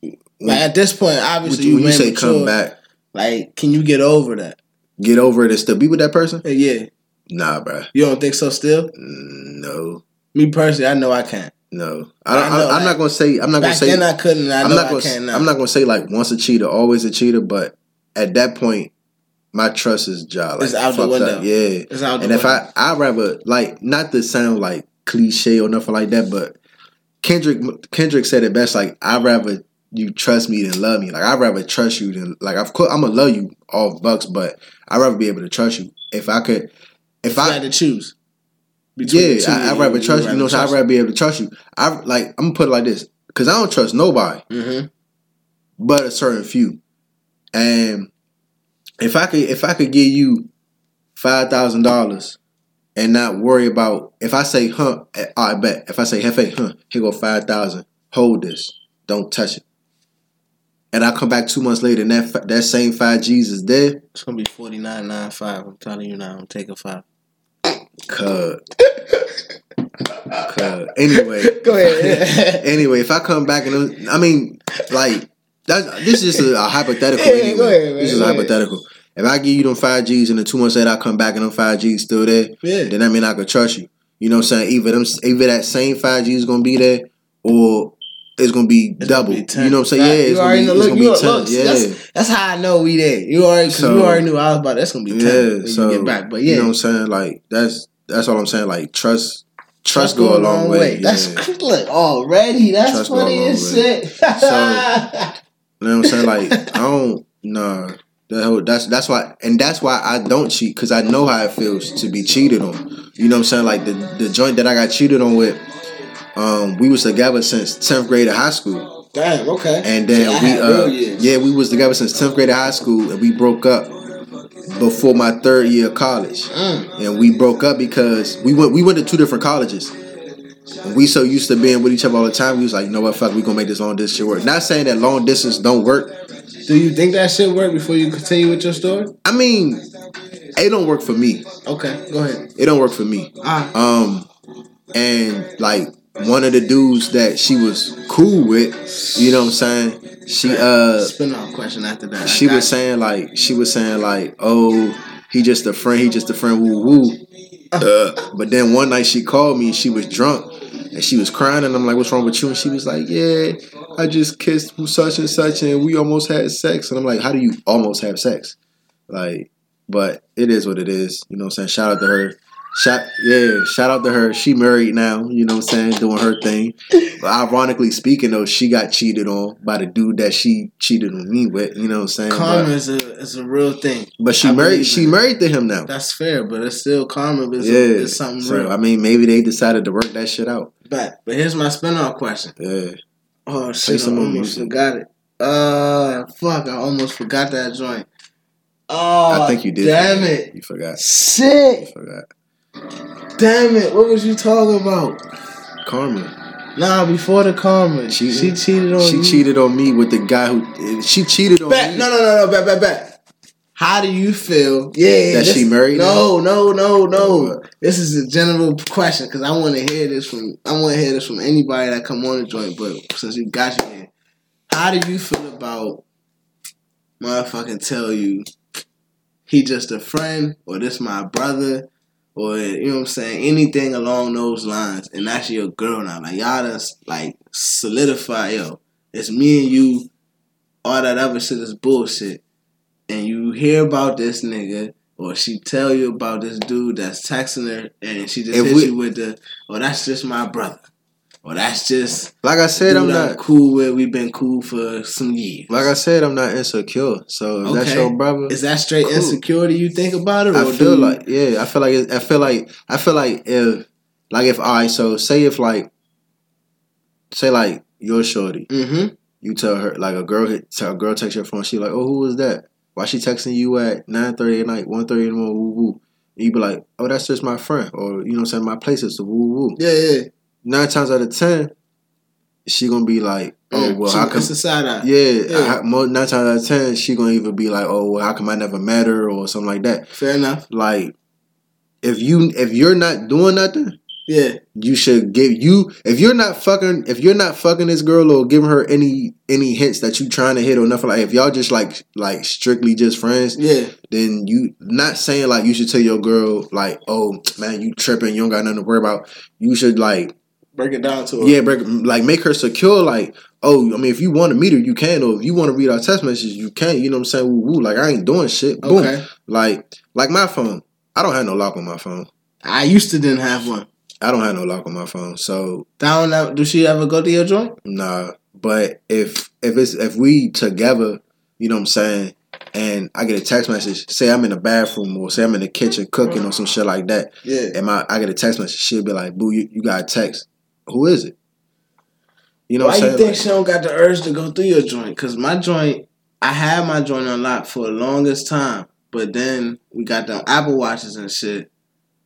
When- Like at this point, obviously, you, you, when you say mature. come back, Like, can you get over that? get over it and still be with that person? Yeah. Nah, bro. You don't think so? Still, No. me personally, I know I can't. No, I, I I, know, I, am not gonna say. I'm not gonna say. then, I couldn't. I I'm know not I gonna. can't now. I'm not gonna say like once a cheater, always a cheater. But at that point, my trust is jaw. Like, It's out the fucked window. Up. Yeah, It's out the and if window. I, I rather like not to sound like cliche or nothing like that, but Kendrick Kendrick said it best. Like I rather you trust me than love me. Like I rather trust you than like of course I'm gonna love you all bucks, but I would rather be able to trust you. If I could, if you I had to choose. Between yeah, I, I'd rather trust you. You know, so I'd rather be able to trust you. I like I'm gonna put it like this because I don't trust nobody Mm-hmm. but a certain few. And if I could, if I could give you five thousand dollars and not worry about if I say, huh, I bet if I say, Hefe, huh, here go five thousand. Hold this, don't touch it. And I come back two months later, and that that same five G's is there. It's gonna be forty nine nine five. I'm telling you now. I'm taking five. Cud. Cud. Anyway, Go ahead. anyway, if I come back and I mean, like that's this is just a, a hypothetical. Yeah, anyway. ahead, This is hypothetical. If I give you them five G's and the two months later I come back and them five G's still there, yeah. then that mean I could trust you. You know what I'm saying? Either them, either that same five G's gonna be there, or it's gonna be It's gonna double. be you know what I'm saying? Right. Yeah, You it's gonna be, know- it's gonna be ten. look, yeah, that's- That's how I know we there. You already, So- you already knew I was about. That's gonna be ten yeah. when So you get back. But you yeah, know what I'm saying? Like that's that's all I'm saying. Like trust, trust, go, a long way. That's Yeah. look already. That's Trust funny as way. shit. So- You know what I'm saying? Like I don't nah. Whole, that's that's why and that's why I don't cheat because I know how it feels to be cheated on. You know what I'm saying? Like the the joint that I got cheated on with, um, we was together since tenth grade of high school, Damn. Okay. and then we uh yeah we was together since tenth grade of high school, and we broke up before my third year of college, Mm. and we broke up because we went we went to two different colleges. And we so used to being with each other all the time, we was like, you know what, fuck, we gonna make this long distance shit work. Not saying that long distance don't work, Do you think that shit work before you continue with your story? I mean, it don't work for me. Okay. Go ahead. It don't work for me. Ah. Um, and like one of the dudes that she was cool with, you know what I'm saying? She uh, Spin off question after that. I she was you. saying like she was saying like, oh, he just a friend. He just a friend. Woo woo. Uh, but then one night she called me and she was drunk and she was crying and I'm like, what's wrong with you? And she was like, yeah, I just kissed such and such and we almost had sex. And I'm like, how do you almost have sex? Like, but it is what it is. You know what I'm saying? Shout out to her. Shout yeah, shout out to her. She married now, you know what I'm saying, doing her thing. But ironically speaking though, she got cheated on by the dude that she cheated on me with, you know what I'm saying? karma But, is a is a real thing. but she I married she it. married to him now. That's fair, but it's still karma. Is, yeah. is something so real. I mean maybe they decided to work that shit out. But but here's my spin off question. Yeah. Oh shit! I almost music. forgot it. Uh, fuck! I almost forgot that joint. Oh, I think you did. Damn it! You forgot. You Shit! forgot. Damn it! What was you talking about? Karma. Nah, before the karma, she, she cheated on me. She you. cheated on me with the guy who she cheated on Bet, me. no, no, no, no, bet, bet, bet. How do you feel? Yeah, That this- she married No, no, no, no. This is a general question because I want to hear this from I want to hear this from anybody that come on the joint. But since you got you here, how do you feel about motherfucking tell you he just a friend or this my brother or you know what I'm saying? Anything along those lines. And that's your girl now. Like y'all just like solidify yo it's me and you all that other shit is bullshit. And you hear about this nigga or she tell you about this dude that's texting her and she just If hits we- you with the oh that's just my brother or that's just Like I said, I'm not cool with we've been cool for some years like I said, I'm not insecure. So if that's your brother. is that straight Cool. insecurity you think about it or I feel like yeah, I feel like it, I feel like I feel like if like if I so say if like say like your shorty, mm-hmm you tell her like a girl hit a girl text your phone, she like, oh who was that? Why she texting you at nine thirty at night, 1.30 in the morning, woo woo. And you be like, oh that's just my friend, or you know what I'm saying, my place is the woo woo. yeah yeah Nine times out of ten, she gonna be like, oh mm, well, She- how come? it's a side eye Yeah, Yeah. I, nine times out of ten, she gonna either be like, "Oh, well, how come I never met her?" or something like that. fair enough Like, if you if you're not doing nothing, yeah you should give you if you're not fucking if you're not fucking this girl or giving her any any hints that you trying to hit or nothing like if y'all just like like strictly just friends, yeah then you not saying like you should tell your girl like, "Oh man, you tripping, you don't got nothing to worry about." You should like break it down to her yeah, break, like make her secure. Like, oh, I mean, if you want to meet her, you can. Or if you want to read our text messages, you can. You know what I'm saying? Woo, woo. Like, I ain't doing shit. Boom. okay Like, like my phone. I don't have no lock on my phone. I used to didn't have one I don't have no lock on my phone. So down ever do she ever go to your joint nah. But if if it's if we together, you know what I'm saying, and I get a text message, say I'm in the bathroom or say I'm in the kitchen cooking or some shit like that, yeah and my I get a text message, she'll be like, "Boo, you, you got a text. Who is it?" You know Why what I'm you think Like- she don't got the urge to go through your joint? Cause my joint, I had my joint unlocked for the longest time, but then we got them Apple watches and shit.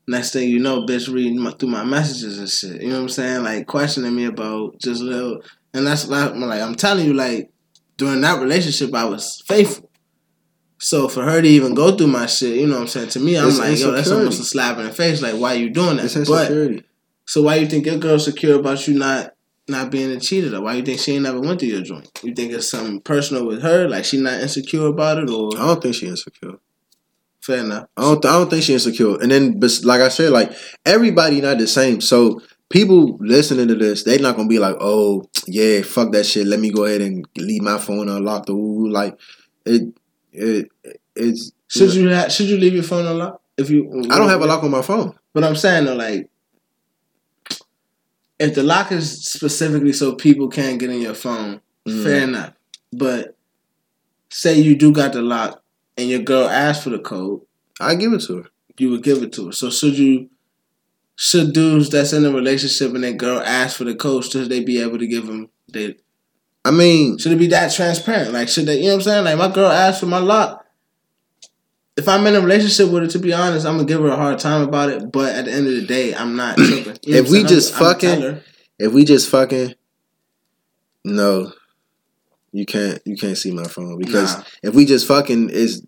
Next thing you know, bitch reading my, through my messages and shit. You know what I'm saying? Like questioning me about just little, and that's like, I'm like I'm telling you, like during that relationship, I was faithful. So for her to even go through my shit, you know what I'm saying? To me, I'm It's like, yo, that's almost a slap in the face. Like, why you doing that? It's But insecurity. So why you think your girl's secure about you not not being a cheater? Why you think she ain't never went through your joint? You think it's something personal with her? Like she not insecure about it, or I don't think she insecure. fair enough? I don't. I don't think she insecure. And then, like I said, like everybody not the same. So people listening to this, they not gonna be like, "Oh, yeah, fuck that shit. Let me go ahead and leave my phone unlocked." Or like it, it, it's. Should you ha- should you leave your phone unlocked? If you, I don't have a lock on my phone. But I'm saying though, like, if the lock is specifically so people can't get in your phone, Mhm. fair enough. But say you do got the lock and your girl asked for the code, I give it to her. you would give it to her. So should you? Should dudes that's in a relationship and that girl ask for the code, should they be able to give them? They, I mean, should it be that transparent? Like, should they? You know what I'm saying? Like, my girl asked for my lock. If I'm in a relationship with her, to be honest, I'm gonna give her a hard time about it. But at the end of the day, I'm not tripping. You know If I'm we just I'm- fucking- if we just fucking, no, you can't. You can't see my phone because Nah. if we just fucking is.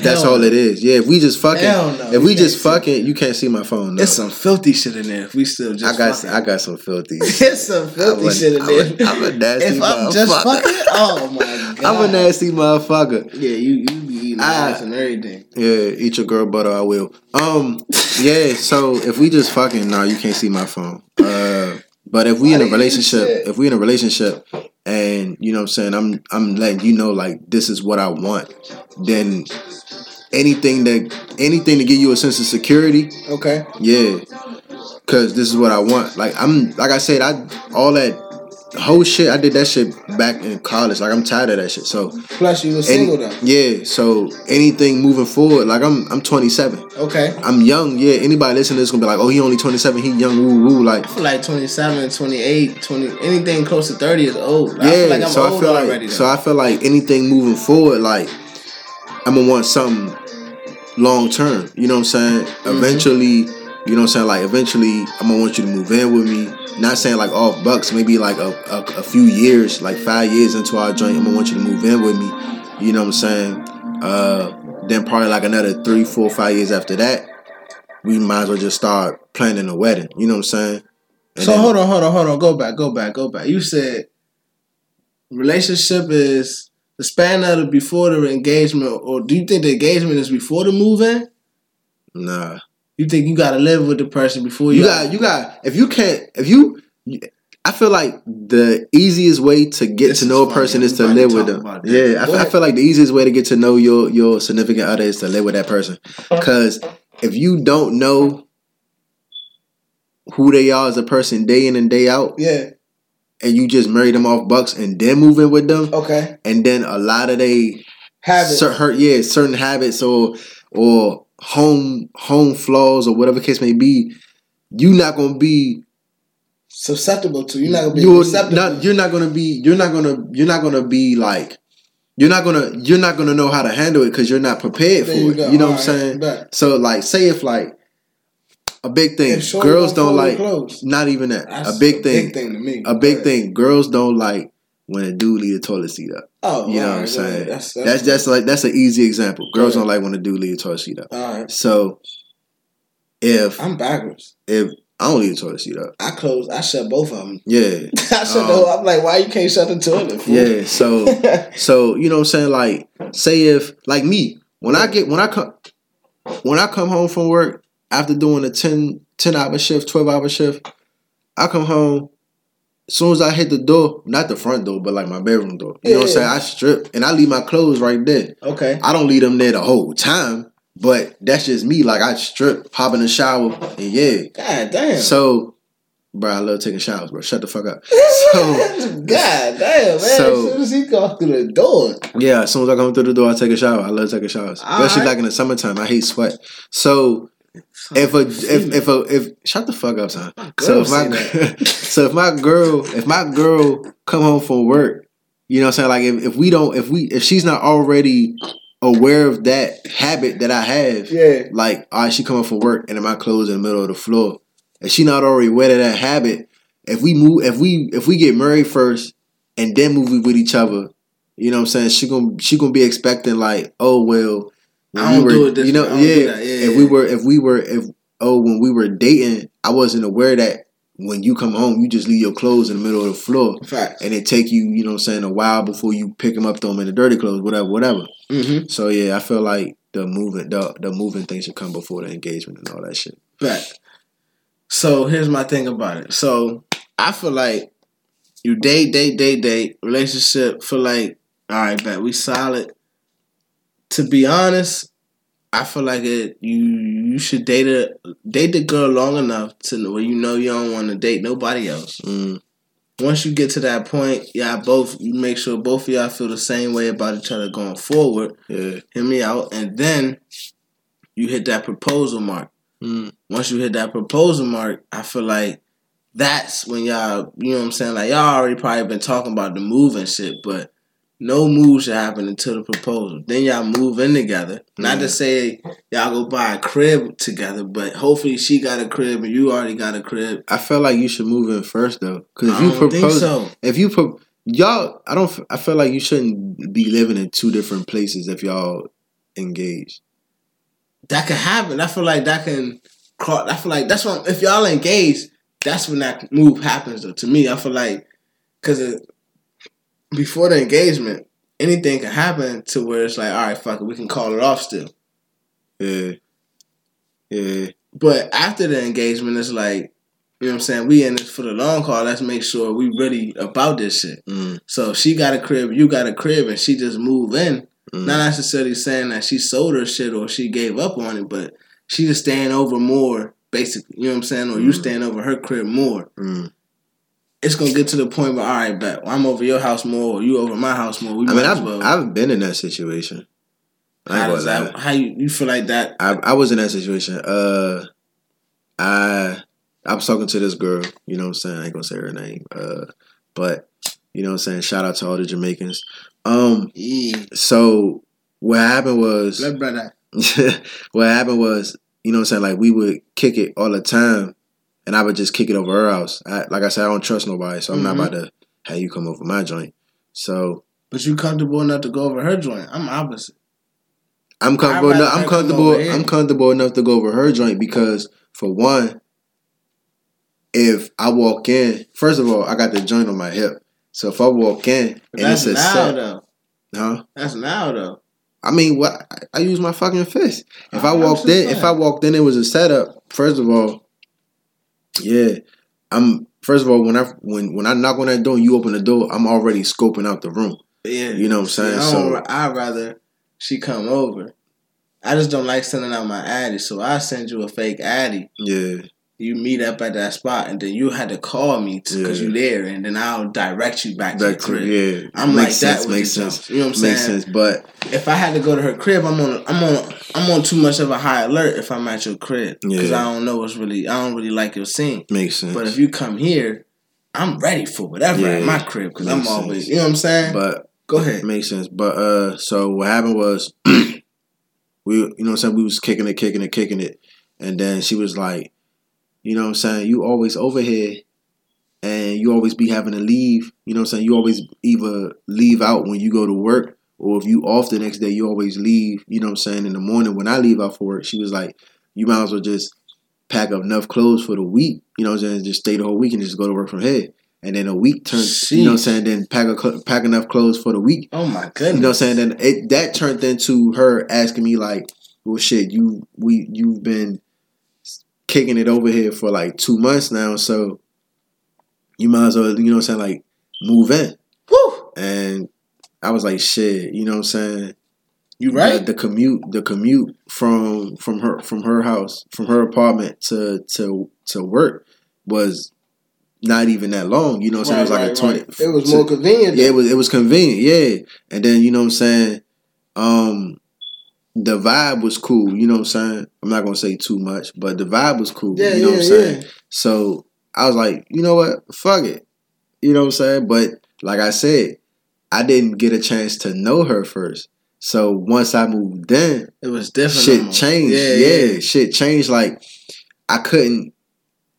That's all it is. Yeah, if we just fucking, no, if you we just fucking, you can't see my phone. No. It's some filthy shit in there. If we still just I got, fucking. I got some filthy. it's some filthy I'm a- shit in I'm there. a- I'm a nasty If I'm just fucking, oh my god, I'm a nasty motherfucker. Yeah, you you be eating ass and everything. Yeah, eat your girl butter. I will. Um, yeah. So if we just fucking, no, you can't see my phone. Uh, but if we Why in a relationship, if we in a relationship, and you know what I'm saying, I'm I'm letting you know like this is what I want. Then anything that anything to give you a sense of security, Okay. yeah. Cause this is what I want. Like I'm, like I said, I all that whole shit. I did that shit back in college. Like I'm tired of that shit. So Plus, you were single though. yeah. So anything moving forward, like I'm I'm 27. Okay. I'm young, yeah. Anybody listening to this gonna be like, oh, he only 27, he young, woo woo. Like, I feel like 27, 28, 20, anything close to 30 is old. I yeah. feel like I'm so old I feel like, already. so. I feel like anything moving forward, like, I'm gonna want something long term. You know what I'm saying? Mm-hmm. Eventually, you know what I'm saying? Like, eventually, I'm gonna want you to move in with me. Not saying like off bucks, maybe like a, a, a few years, like five years into our joint, I'm gonna want you to move in with me. You know what I'm saying? Uh, then probably like another three, four, five years after that, we might as well just start planning a wedding. You know what I'm saying? And so then- hold on, hold on, hold on. Go back, go back, go back. You said relationship is the span of the before the engagement, or do you think the engagement is before the move in? Nah. You think you got to live with the person before you? You got you got if you can't if you I feel like the easiest way to get This to know a person is to live with them. Yeah, I, I feel like the easiest way to get to know your your significant other is to live with that person. Cuz if you don't know who they are as a person day in and day out Yeah. And you just marry them off bucks and then move in with them Okay. and then a lot of they Have it. cer- her, yeah, certain habits or or home home flaws or whatever case may be, you're not gonna be susceptible to. You're not gonna be you're not you're not gonna be you're not gonna you're not gonna be like you're not gonna you're not gonna know how to handle it because you're not prepared There for you it. go. You know what I'm saying? So like, say if like a big thing, girls don't don't fold her like clothes, not even that that's a big thing, Big thing to me. a big thing. Girls don't like when a dude leave the toilet seat up. Oh, You know what I'm saying? ahead. That's that's, That's that's like that's an easy example. Girls don't like when a dude leave the toilet seat up. all right. So if I'm backwards. if I don't leave the toilet seat up, I close. I shut both of them. yeah, I shut Um, the. I'm like, why you can't shut the toilet? fool? yeah. So So you know what I'm saying? Like, say if like me, when I get when I come when I come home from work after doing a 10, 10 hour shift, twelve hour shift, I come home. As soon as I hit the door, not the front door, but like my bedroom door. You know what I'm saying? I strip and I leave my clothes right there. okay. I don't leave them there the whole time, but that's just me. Like I strip, hop in the shower, and yeah. God damn. So, bro, I love taking showers, bro. Shut the fuck up. So God damn, man. so- as soon as he go through the door, Yeah, as soon as I come through the door, I take a shower. I love taking showers, especially Alright. like in the summertime. I hate sweat. So if a if if a if shut the fuck up, son. So if my so if my girl if my girl come home from work, you know what I'm saying? Like if, if we don't if we if she's not already aware of that habit that I have, yeah, like all right, she come coming from work and my clothes in the middle of the floor. If she not already aware of that habit, if we move if we if we get married first and then move with each other, you know what I'm saying? She gonna she gonna be expecting like, oh well, when I don't we were, do it this you know, way. I don't do yeah. Yeah, If we were if we were if oh when we were dating, I wasn't aware that when you come home, you just leave your clothes in the middle of the floor. facts. And it take you, you know what I'm saying, a while before you pick them up, throw them in the dirty clothes, whatever, whatever. Mm-hmm. So yeah, I feel like the moving the the moving thing should come before the engagement and all that shit. Fact. So here's my thing about it. So I feel like you date, date, date, date, relationship. Feel like all right, bet we solid. To be honest, I feel like it. You you should date a date the girl long enough to where you know you don't want to date nobody else. Mm. once you get to that point, y'all both you make sure both of y'all feel the same way about each other going forward. Yeah. Hear me out, and then you hit that proposal mark. Mm. Once you hit that proposal mark, I feel like that's when y'all, you know what I'm saying? Like y'all already probably been talking about the move and shit, but no move should happen until the proposal. Then y'all move in together. Not to mm. say y'all go buy a crib together, but hopefully she got a crib and you already got a crib. I feel like you should move in first though, because if you propose, so. if you pro- y'all, I don't. I feel like you shouldn't be living in two different places if y'all engaged. That can happen. I feel like that can. I feel like that's when if y'all engaged, that's when that move happens. Though to me, I feel like because before the engagement, anything can happen to where it's like, all right, fuck it, we can call it off still. Yeah. Yeah. But after the engagement, it's like, you know what I'm saying? We in this for the long haul. Let's make sure we really about this shit. Mm. So if she got a crib, you got a crib, and she just moved in. Mm. Not necessarily saying that she sold her shit or she gave up on it, but she just staying over more, basically. You know what I'm saying? Or you Mm. staying over her crib more. It's gonna get to the point where all right, bet I'm over your house more, or you over my house more. We I mean, I've well. I've been in that situation. I how does that? How you you feel like that? I I was in that situation. Uh, I I was talking to this girl. You know what I'm saying? I ain't gonna say her name. Uh, but you know what I'm saying. Shout out to all the Jamaicans. Um, Yeah, so what happened was what happened was you know what I'm saying. Like we would kick it all the time, and I would just kick it over her house. I, like I said, I don't trust nobody, so I'm Mhm. not about to have you come over my joint. So But you comfortable enough to go over her joint? I'm opposite. I'm comfortable. Enough, I'm comfortable. I'm comfortable enough to go over her joint because, for one, if I walk in, first of all, I got the joint on my hip. So if I walk in But and that's it's a set, though. huh? That's now though. I mean, what? I, I use my fucking fist. If I I'm walked in, if I walked in, it was a setup. First of all, yeah, I'm. First of all, when I when when I knock on that door and you open the door, I'm already scoping out the room. Yeah, You know what I'm saying? I So I'd rather she come over. I just don't like sending out my addy, so I send you a fake addy. yeah, You meet up at that spot, and then you had to call me because Yeah. you there, and then I'll direct you back, back to to the crib. yeah. I'm makes like that sense. with Makes sense. You know what I'm Makes saying? sense. But If I had to go to her crib, I'm on. I'm on. I'm on too much of a high alert if I'm at your crib because Yeah. I don't know what's really. I don't really like your scene. makes sense. But if you come here, I'm ready for whatever at my crib because I'm always. sense. You know what I'm saying? but go ahead. Makes sense. But uh so what happened was we you know what I'm saying, we was kicking it, kicking it, kicking it. And then she was like, you know what I'm saying, you always over here and you always be having to leave. You know what I'm saying? You always either leave out when you go to work or if you off the next day, you always leave, you know what I'm saying, in the morning when I leave out for work. She was like, You might as well just pack up enough clothes for the week, you know what I'm saying, just stay the whole week and just go to work from here. And then a week turns, you know what I'm saying, then pack a, pack enough clothes for the week Oh my goodness! you know what I'm saying? Then it that turned into her asking me like, "Well, shit, you we you've been kicking it over here for like two months now, so you might as well, you know what I'm saying, like move in." Whew. And I was like, "Shit," you know what I'm saying? You right? The, the commute, the commute from from her from her house, from her apartment to to to work was not even that long. You know what I'm saying? it was like a twenty. It was to- more convenient. yeah, it was it was convenient, yeah. And then you know what I'm saying, um, the vibe was cool. You know what I'm saying. I'm not gonna say too much, but the vibe was cool. yeah, you know yeah, what I'm saying. yeah. So I was like, you know what, fuck it. You know what I'm saying. But like I said, I didn't get a chance to know her first. So once I moved in, It was different. shit almost. changed. Yeah, Yeah, yeah. shit changed. Like I couldn't,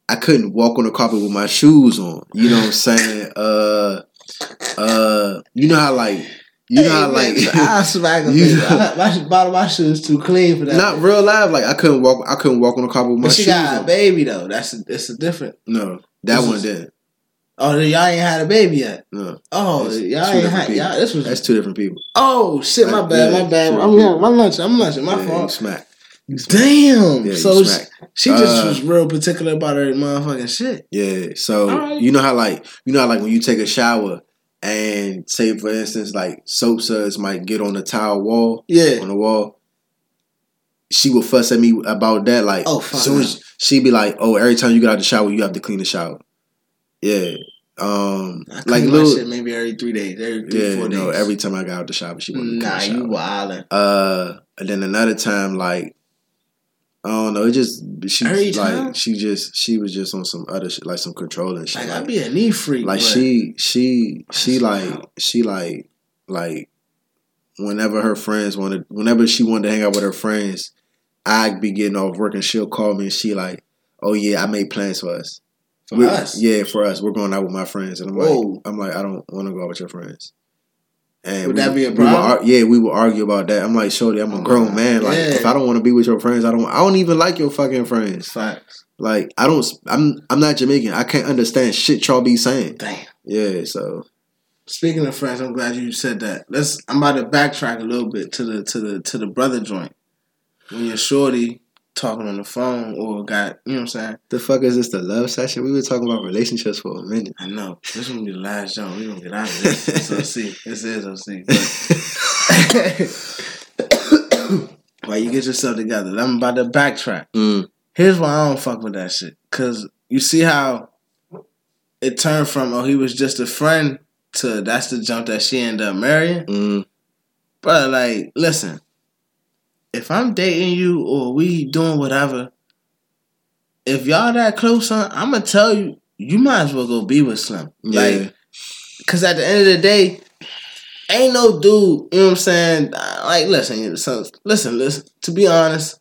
I couldn't walk on the carpet with my shoes on. You know what I'm saying? Uh, uh, you know how like, you know how like, I smack a You know- My bottom of my shoes too clean for that. not real life. Like I couldn't walk, I couldn't walk on the carpet with my but she shoes got a on. baby though. That's a, it's a different. No, that This one is- didn't. Oh, y'all ain't had a baby yet. No, Oh, y'all ain't had. people. Y'all, this was. that's two different people. oh shit! My bad. yeah, my bad. I'm yeah, my lunch. I'm lunching. My Yeah, fault. smack. Damn. Yeah, so she, she just Uh, was real particular about her motherfucking shit. Yeah. So Alright. you know how like you know how like when you take a shower and say for instance like soap suds might get on the tile wall Yeah. on the wall. She would fuss at me about that. Like Oh, fuck soon as she'd be like, "Oh, every time you get out the shower, you have to clean the shower." Yeah. Um, I like little, shit maybe every three days, every three yeah, four days. no. Every time I got out the shower, she to nah, be in the you wildin'. Uh, and then another time, like I don't know, it just she Every like time? she just she was just on some other shit, like some controlling shit. Like Like, I be a knee freak. like she she she like wild. she like like whenever her friends wanted whenever she wanted to hang out with her friends, I'd be getting off work and she'll call me and she like, Oh yeah, I made plans for us. for We're- us. Yeah, for us. We're going out with my friends. And I'm Whoa. like I'm like, I don't want to go out with your friends. And Would we- that be a we would problem? ar- yeah, we would argue about that. I'm like, Shorty, I'm a oh, grown man. Like, Yeah. if I don't want to be with your friends, I don't. I don't even like your fucking friends. Facts. Like, I don't. I'm. I'm not Jamaican. I can't understand shit y'all be saying. Damn. Yeah. So Speaking of friends, I'm glad you said that. Let's. I'm about to backtrack a little bit to the to the to the brother joint. When you're shorty talking on the phone or got, you know what I'm saying? the fuck is this? The love session? We were talking about relationships for a minute. I know this gonna be the last joint. We're gonna get out of this. It's OC. This is OC. But While you get yourself together, I'm about to backtrack. Mm, Here's why I don't fuck with that shit. Cause you see how it turned from oh he was just a friend to that's the jump that she ended up marrying. mm, But like, listen, if I'm dating you or we doing whatever, if y'all that close, son, I'm gonna tell you, you might as well go be with Slim. yeah. Like, cause at the end of the day, ain't no dude. You know what I'm saying? Uh, Like, listen, so listen, listen. To be honest,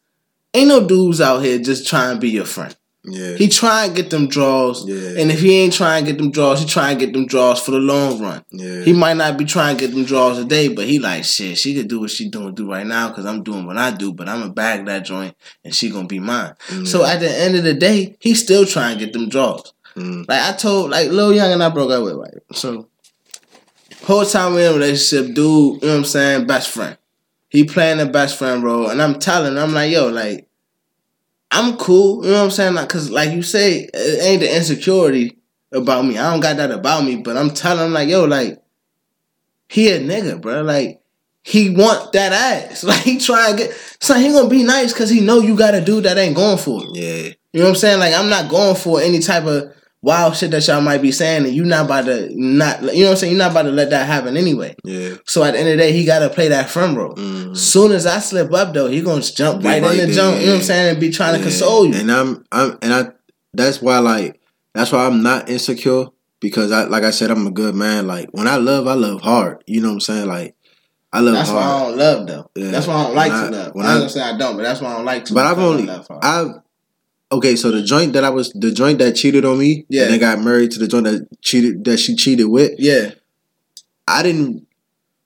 ain't no dudes out here just trying to be your friend. Yeah. He try and get them draws, Yeah. and if he ain't trying to get them draws, he try and get them draws for the long run. yeah. He might not be trying to get them draws today, but he like shit. She could do what she doing do right now because I'm doing what I do, but I'm gonna bag that joint and she gonna be mine. Mm, So at the end of the day, he still trying to get them draws. mm, Like I told, like Lil Young and I broke up with right. So whole time we in a relationship, dude, you know what I'm saying, best friend. He playing the best friend role, and I'm telling, him, I'm like, yo, like, I'm cool, you know what I'm saying? Like, cause like you say, it ain't the insecurity about me. I don't got that about me, but I'm telling him like, yo, like, he a nigga, bro. Like, he want that ass. Like he try and get so he gonna be nice cause he know you got a dude that ain't going for it. yeah. You know what I'm saying? Like I'm not going for any type of wild shit that y'all might be saying, and you not about to not. You know what I'm saying? You're not about to let that happen anyway. Yeah. So at the end of the day, he got to play that front role. Mm. Soon as I slip up though, he gonna jump right, right in the jump. You know what I'm saying? And be trying to console you. And I'm I'm and I that's why like that's why I'm not insecure because I like I said I'm a good man. Like when I love, I love hard. You know what I'm saying? Like I love That's why I don't love though. Yeah. That's why I don't like I- to love. when I'm I- gonna say I don't, but that's why I don't like to. But I've I only love hard. I've okay. So the joint that I was the joint that cheated on me, Yeah. and then got married to the joint that cheated that she cheated with. yeah, I didn't.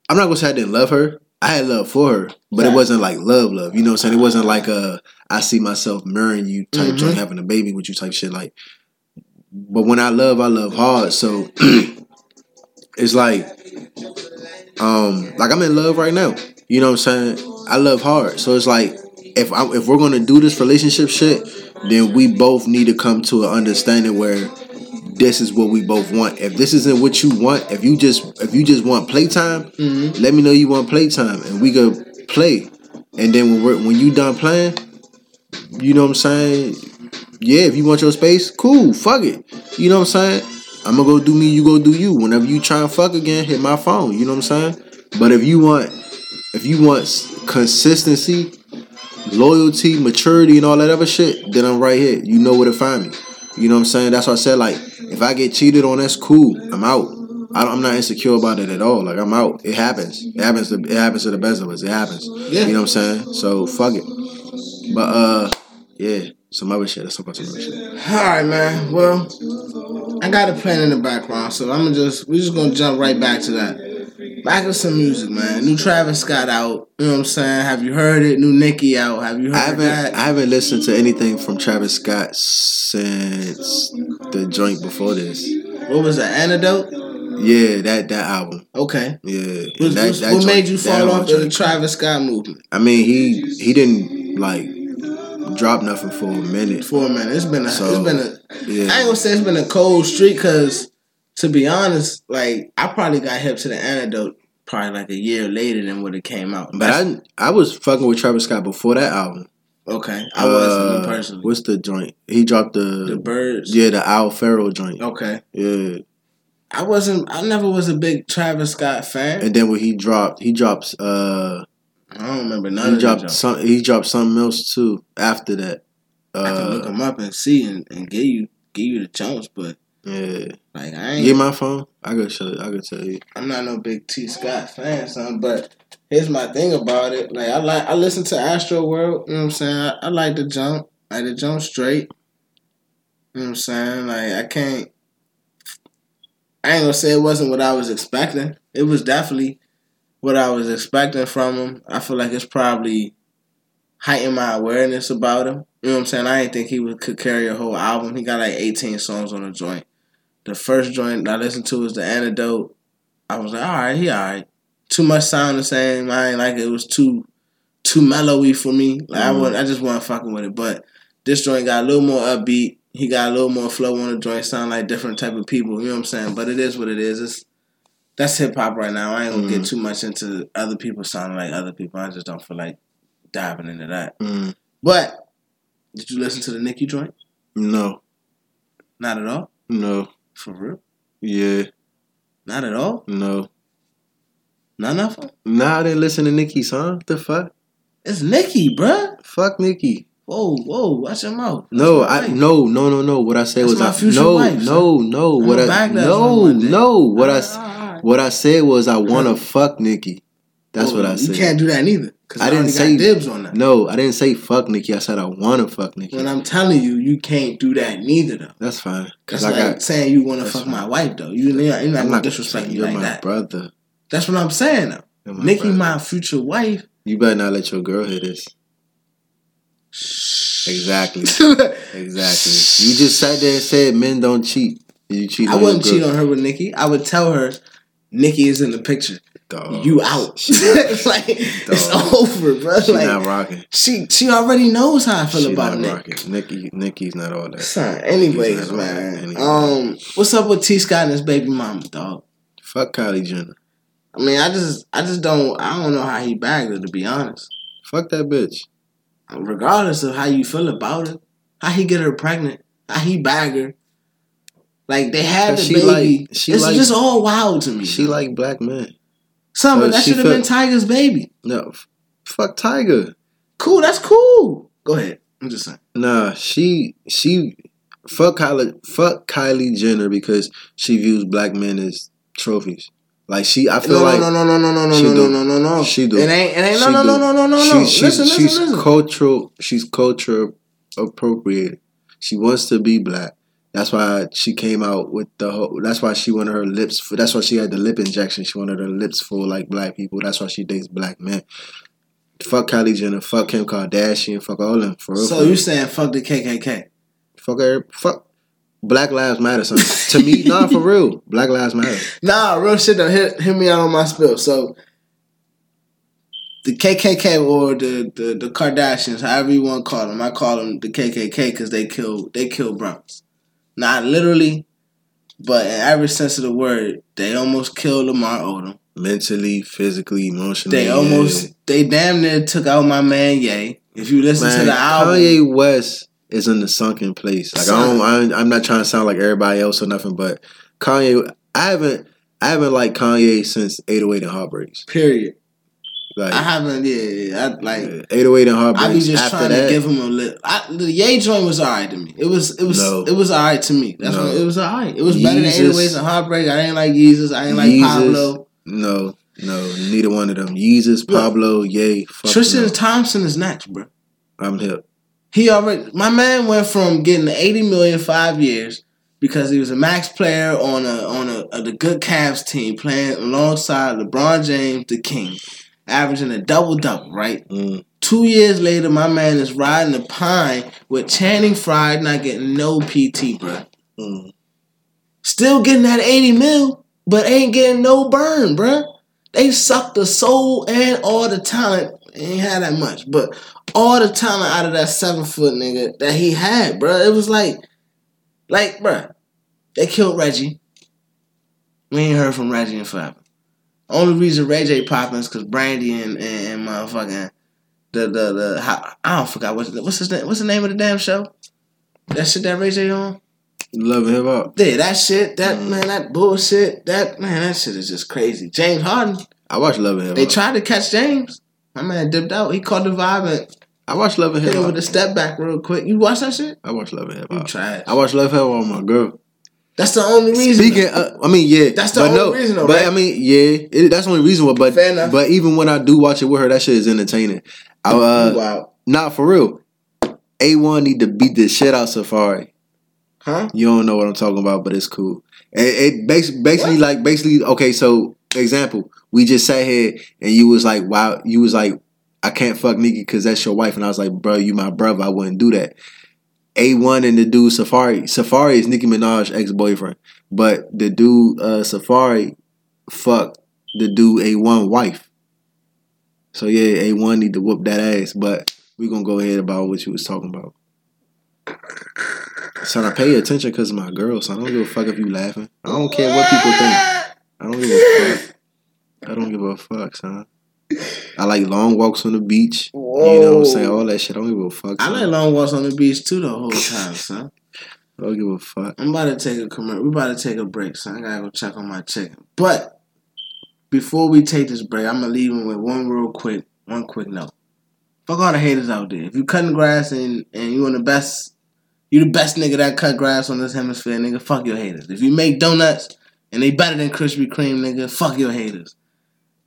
I'm not gonna say I didn't love her. I had love for her, but Right. it wasn't like love, love. You know what I'm saying? It wasn't like a I see myself marrying you type Mhm. joint, having a baby with you type shit. Like, but when I love, I love hard. So it's like, um, like I'm in love right now. You know what I'm saying? I love hard. So it's like if I if we're gonna do this relationship shit, then we both need to come to an understanding where this is what we both want. If this isn't what you want, if you just if you just want playtime, Mhm. let me know you want playtime, and we go play. And then when we're when you done playing, you know what I'm saying? Yeah, if you want your space, cool, fuck it. You know what I'm saying? I'm gonna go do me, you go do you. Whenever you try and fuck again, hit my phone. You know what I'm saying? But if you want, if you want consistency, loyalty, maturity, and all that other shit, then I'm right here. You know where to find me. You know what I'm saying? That's why I said like, if I get cheated on, that's cool. I'm out. I don't, I'm not insecure about it at all. Like I'm out. It happens. It happens. To, it happens to the best of us. It happens. Yeah. You know what I'm saying? So fuck it. But uh, yeah, some other shit. Let's talk about some other shit. All right, man. Well, I got a plan in the background, so I'm gonna just we're just gonna jump right back to that. Back to some music, man. New Travis Scott out. You know what I'm saying? Have you heard it? New Nicki out. Have you heard I haven't that? I haven't listened to anything from Travis Scott since the joint before this. what was the antidote? Yeah, that that album. Okay. Yeah, What, that, what- that what joint- made you fall off the. Travis Scott movement I mean, he he didn't like drop nothing for a minute. for a minute? It's been a. So, it's been a. I Yeah, ain't gonna say it's been a cold streak because, to be honest, like I probably got hip to the antidote probably like a year later than when it came out. but I I was fucking with Travis Scott before that album. okay, I wasn't Uh, personally. What's the joint? He dropped the, the birds. yeah the Owl Pharaoh joint. Okay. Yeah, I wasn't. I never was a big Travis Scott fan. And then when he dropped, he drops. Uh, I don't remember none he of dropped some. He dropped something else too after that. I can look him up and see and, and give you give you the chunks, but yeah. like I ain't. Get my phone. I could show. I could tell you. I'm not no big T Scott fan, son. But here's my thing about it. Like I like I listen to Astro World. You know what I'm saying? I, I like to jump. I like the jump straight. You know what I'm saying? Like I can't. I ain't gonna say it wasn't what I was expecting. It was definitely what I was expecting from him. I feel like it's probably heightened my awareness about him. You know what I'm saying? I didn't think he would, could carry a whole album. He got like 18 songs on the joint. The first joint I listened to was the antidote. I was like, all right, he all right. Too much sound the same. I ain't like it. It was too too mellowy for me. Like I Mhm. wasn't, I just wasn't fucking with it. But this joint got a little more upbeat. He got a little more flow on the joint. Sound like different type of people. You know what I'm saying? But it is what it is. It's that's hip hop right now. I ain't gonna get Mhm. too much into other people sounding like other people. I just don't feel like diving into that. Mm, But did you listen to the Nicki joint? no. Not at all. No. For real? Yeah. Not at all. No. None of them. Nah, I didn't listen to Nicki song. The fuck? It's Nicki, bruh. Fuck Nicki. Whoa, whoa, watch your mouth. No, That's my I no no no no. What I said That's was my I, future no wife, no no. I'm What I no joint one day. no. What I All s- right, all right. what I said was I want to fuck Nicki. That's Well, what I said. You can't do that neither. Cause I I, didn't say- dibs on that. No, I didn't say fuck Nicki. I said I want to fuck Nicki. When I'm telling you, you can't do that neither though. That's fine. That's Cause I like got. saying you want to fuck fine. my wife though. You, you're not, you're not I'm not disrespect me You're like my that. brother. That's what I'm saying though. My Nicki, brother. my future wife. You better not let your girl hear this. Exactly. Exactly. You just sat there and said men don't cheat. You cheat. I wouldn't cheat on her with Nicki. I would tell her Nicki is in the picture. Dog. you out. Like it's Dog. over, bro. she like not rocking. she she already knows how I feel She about Nick. rocking. Nicki, Nicki's not all that. Son, anyways, man. Um, what's up with T Scott and his baby mama, dog? Fuck Kylie Jenner. I mean, I just, I just don't, I don't know how he bagged her to be honest. Fuck that bitch. Regardless of how you feel about it, how he get her pregnant, how he bag her, like they had the she baby. like- she it's like- just all wild to me. She dog. like black men. Some, so that should have been Tiger's baby. No, fuck Tiger. Cool, that's cool. Go ahead. I'm just saying. Nah, she she fuck Kylie fuck Kylie Jenner because she views black men as trophies. Like she, I feel like. No, like no, no, no, no, no, no, no, do. no, no, no, no. She do. It ain't, it ain't. No, no, no, no, no, no, no. she's listen, listen, she's listen. cultural. She's culture appropriated. She wants to be black. That's why she came out with the whole. That's why she wanted her lips. For, that's why she had the lip injection. She wanted her lips full like black people. That's why she dates black men. Fuck Kylie Jenner. Fuck Kim Kardashian. Fuck all them. For real. So you saying fuck the KKK? fuck her. Fuck. Black Lives Matter. Son. to me, nah, for real. Black Lives Matter. Nah, real shit though. Hit, hit me out on my spill. So the KKK or the, the the Kardashians, however you want to call them, I call them the KKK because they kill they kill brothers. Not literally, but in every sense of the word, they almost killed Lamar Odom. Mentally, physically, emotionally. They almost they damn near took out my man Ye. If you listen to the album, Kanye West is in the sunken place. Like I don't, I, I'm not trying to sound like everybody else or nothing, but Kanye, I haven't, I haven't liked Kanye since 808 and Heartbreaks. period. Like I haven't. Yeah, yeah, I like. 808 and Heartbreaks. I be just trying that, to give him a lit. I, the Ye joint was alright to me. It was it was No. it was alright to me. That's No. what it was alright. It was better than Yeezus- 808s and Heartbreak. I didn't like Yeezus. I didn't like Yeezus, Pablo. No, no, neither one of them. Yeezus, Pablo, Ye. Fuck Tristan no. Thompson is next, bro. I'm hip. He already my man went from getting 80 million five years because he was a max player on a on a, a the good Cavs team playing alongside LeBron James, the King, averaging a double double. Right. Mm, Two years later, my man is riding the pine with Channing Frye not getting no PT, bro. mm. Still getting that 80 mil, but ain't getting no burn, bruh. They sucked the soul and all the talent. Ain't had that much, but all the talent out of that seven foot nigga that he had, bruh. It was like, like, bruh. They killed Reggie. We ain't heard from Reggie in forever. Only reason Ray J popping is because Brandy and, and, and motherfucking the the the how, I don't forgot what's the, what's his name, what's the name of the damn show? That shit that Ray J on. Love and hip hop. Yeah, that shit, that Mm. man, that bullshit, that man, that shit is just crazy. James Harden, I watch Love and hip hop. they tried to catch James. My man dipped out. He caught the vibe and I watch Love and hit hip him hop. with a step back real quick. You watch that shit? I watch Love and hip You hop. I watch Love and hip hop with my girl. That's the only reason. Speaking, uh, I mean, yeah, That's the only no, reason, though, But right? I mean, yeah, it, that's the only reason. why- But but even when I do watch it with her, that shit is entertaining. I, uh, wow. Not for real. A one need to beat the shit out Safaree. Huh? You don't know what I'm talking about, but it's cool. It, it basically, basically like basically okay. So example, we just sat here and you was like, wow, you was like, I can't fuck Nicki because that's your wife, and I was like, bro, you my brother, I wouldn't do that. A one and the dude Safaree, Safaree is Nicki Minaj ex boyfriend, but the dude uh, Safaree, fuck the dude A one wife. So yeah, A one need to whoop that ass, but we're gonna go ahead about what you was talking about. Son, I pay attention because my girl. So I don't give a fuck if you laughing. I don't care what people think. I don't give a fuck. I don't give a fuck, son. I like long walks on the beach. You know what I'm saying? All that shit. I don't give a fuck. I like long walks on the beach too the whole time, son. I don't give a fuck. I'm about to take a commercial. We're about to take a break, so I gotta go check on my chicken. But before we take this break, I'm gonna leave him with one real quick, one quick note. Fuck all the haters out there. If you cutting grass and and you in the best, you the best nigga that cut grass on this hemisphere, nigga. Fuck your haters. If you make donuts and they better than Krispy Kreme, nigga, fuck your haters.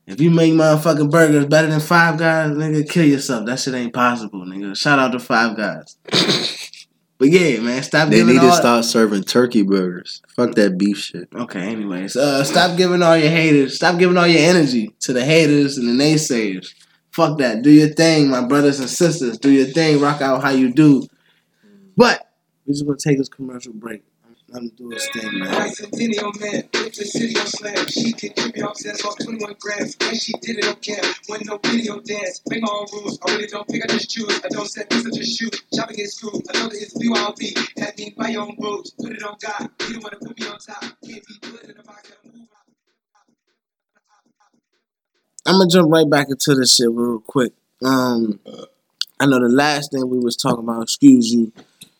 If you make motherfucking burgers better than Five Guys, nigga, kill yourself. That shit ain't possible, nigga. Shout out to Five Guys. but yeah, man, stop They need to stop serving turkey burgers. Fuck that beef shit. Okay, anyways, uh, stop giving all your haters, stop giving all your energy to the haters and the naysayers. Fuck that. Do your thing, my brothers and sisters. Do your thing. Rock out how you do. But we're just gonna take this commercial break. Let him do his thing, man. Centennial man, with the city on slam. She can me obsessed off 21 grams. And she did it on. When no video dance. Make my own rules. I really don't pick, I just choose. I don't set things, I just shoot. Chopping gets screwed. I know that it's BYOB. Had me by your own rules. Put it on God. You don't wanna put me on top. Can't be put in the box. I'm gonna jump right back into this shit real quick. Um, I know the last thing we was talking about, excuse you,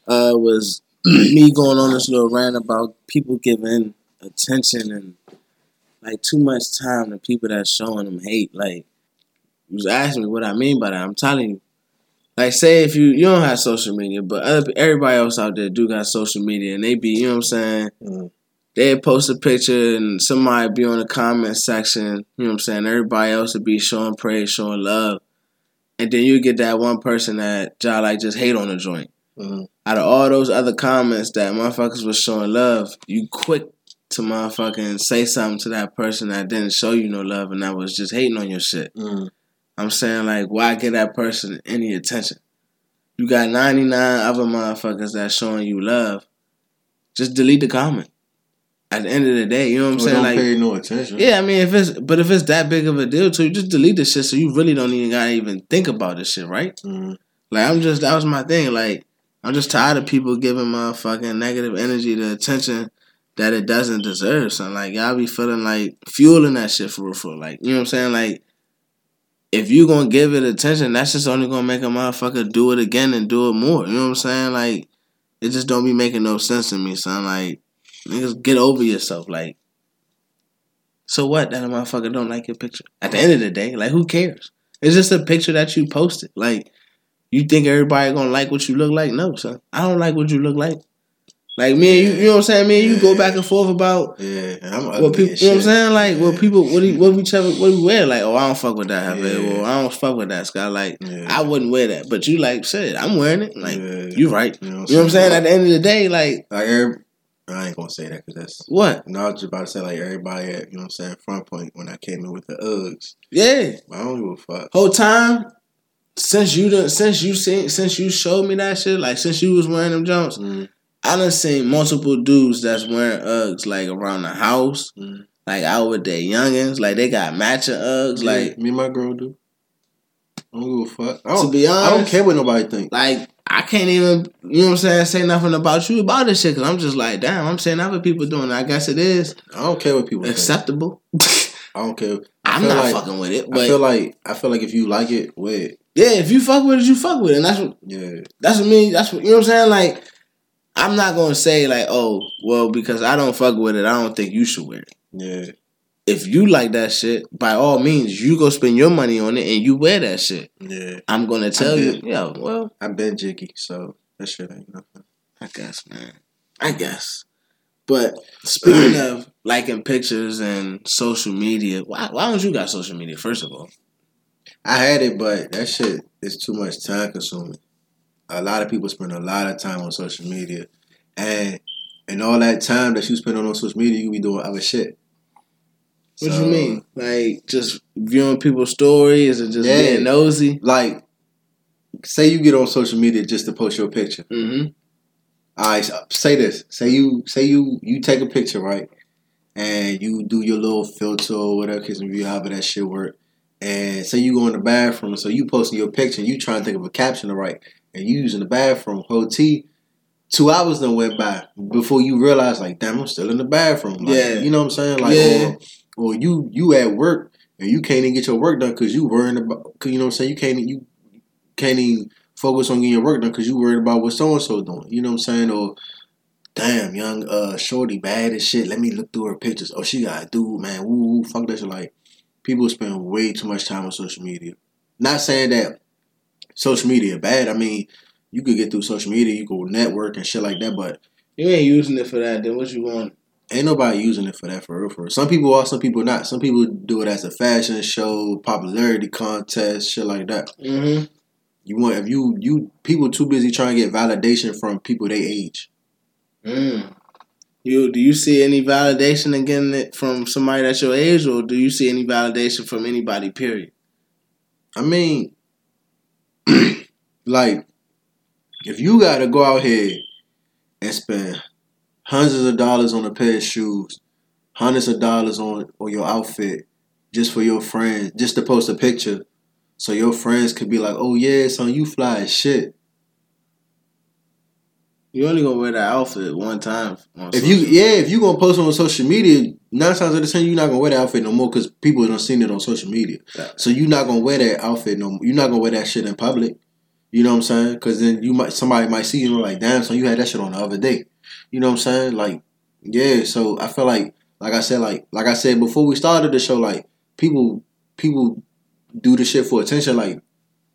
uh, was me going on this little rant about people giving attention and like too much time to people that's showing them hate. Like, you was asking me what I mean by that. I'm telling you. Like, say if you you don't have social media, but other, everybody else out there do got social media, and they be, you know what I'm saying? Mm. they post a picture and somebody be on the comment section, you know what I'm saying? Everybody else would be showing praise, showing love. And then you get that one person that y'all like just hate on the joint. Mhm. Out of all those other comments that motherfuckers was showing love, you quick to motherfucking say something to that person that didn't show you no love and that was just hating on your shit. Mm. I'm saying like, why give that person any attention? You got 99 other motherfuckers that showing you love. Just delete the comment. At the end of the day, you know what I'm Well, saying? don't Like, pay no attention. yeah, I mean, if it's but if it's that big of a deal to you, just delete the shit so you really don't even gotta even think about this shit, right? Mm. Like I'm just that was my thing. Like I'm just tired of people giving motherfucking negative energy the attention that it doesn't deserve. So like y'all be feeling like fueling that shit for real, for. Like you know what I'm saying? Like if you gonna give it attention, that's just only gonna make a motherfucker do it again and do it more. You know what I'm saying? Like it just don't be making no sense to me, son. Like niggas get over yourself. Like so what that a motherfucker don't like your picture? At the end of the day, like who cares? It's just a picture that you posted. Like you think everybody gonna like what you look like? No, son. I don't like what you look like. Like me and you, you know what I'm saying? Me and you go back and forth about Yeah, I'm what people, you know what I'm saying? Like what people, what do what we ever, what we wear? Like, oh, I don't fuck with that, Javier. Yeah. Well, I don't fuck with that, Scott. Like, Yeah. I wouldn't wear that, but you like, said, I'm wearing it. Like, Yeah. you right. You know You know what I'm saying? At the end of the day, like, Like, every, I ain't gonna say that because that's. what? No, I was just about to say like everybody at you know what I'm saying front point when I came in with the Uggs. Yeah, I don't give a fuck. whole time since you done, since you seen, since you showed me that shit, like since you was wearing them jumps, Mm, I done seen multiple dudes that's wearing Uggs like around the house, mm. like out with their youngins, like they got matching Uggs, Yeah, like. me and my girl do. I don't give a fuck. I To don't, be honest, I don't care what nobody think. like I can't even, you know what I'm saying, say nothing about you about this shit because I'm just like, damn, I'm saying other people doing it. I guess it is I don't care what people think. acceptable. I don't care. I I'm not like- fucking with it, I feel like I feel like if you like it, it. Yeah, if you fuck with it, you fuck with it, and that's what Yeah. that's what me. That's what you know what I'm saying. Like I'm not gonna say like, oh, well, because I don't fuck with it, I don't think you should wear it. Yeah. If you like that shit, by all means, you go spend your money on it and you wear that shit. Yeah. I'm gonna tell you, yeah, well, I've been jiggy, so that shit ain't nothing. I guess, man. I guess. But speaking of liking pictures and social media, why why don't you got social media, first of all? I had it, but that shit is too much time consuming. A lot of people spend a lot of time on social media, and and all that time that you spend on social media, you be doing other shit. What So, you mean? Like just viewing people's stories and just Yeah. being nosy? Like, say you get on social media just to post your picture. Mm-hmm. All right, so say this. Say you say you you take a picture, right? And you do your little filter or whatever case you however that shit work. And say you go in the bathroom, so you posting your picture, and you trying to think of a caption to write, and you using the bathroom. Whole T, two hours done went by before you realize, like, damn, I'm still in the bathroom. Like, Yeah. you know what I'm saying? Like, Yeah. or, or you you at work and you can't even get your work done because you worrying about, you know what I'm saying? You can't you can't even focus on getting your work done because you worried about what so and so doing. You know what I'm saying? Or damn, young uh shorty bad as shit. Let me look through her pictures. Oh, she got a dude, man. Woo, woo, fuck that shit. Like people spend way too much time on social media. Not saying that social media bad. I mean, you could get through social media, you could network and shit like that, but You ain't using it for that, then what you want? ain't nobody using it for that for real. For real. Some people are, some people not. Some people do it as a fashion show, popularity contest, shit like that. Mm-hmm. You want if you you people too busy trying to get validation from people they age. Mm. You do you see any validation again from somebody that's your age, or do you see any validation from anybody? Period. I mean, like, if you got to go out here and spend hundreds of dollars on a pair of shoes, hundreds of dollars on on your outfit, just for your friends, just to post a picture, so your friends could be like, "Oh yeah, son, you fly as shit." You only gonna wear that outfit one time. on If you yeah, if you gonna post on social media, nine times out of ten you're not gonna wear that outfit no more because people don't seen it on social media. Yeah. So you're not gonna wear that outfit no. More. You're not gonna wear that shit in public. You know what I'm saying? Because then you might somebody might see you and like, damn, so you had that shit on the other day. You know what I'm saying? Like, yeah. So I feel like, like I said, like like I said before we started the show, like people people do the shit for attention. Like,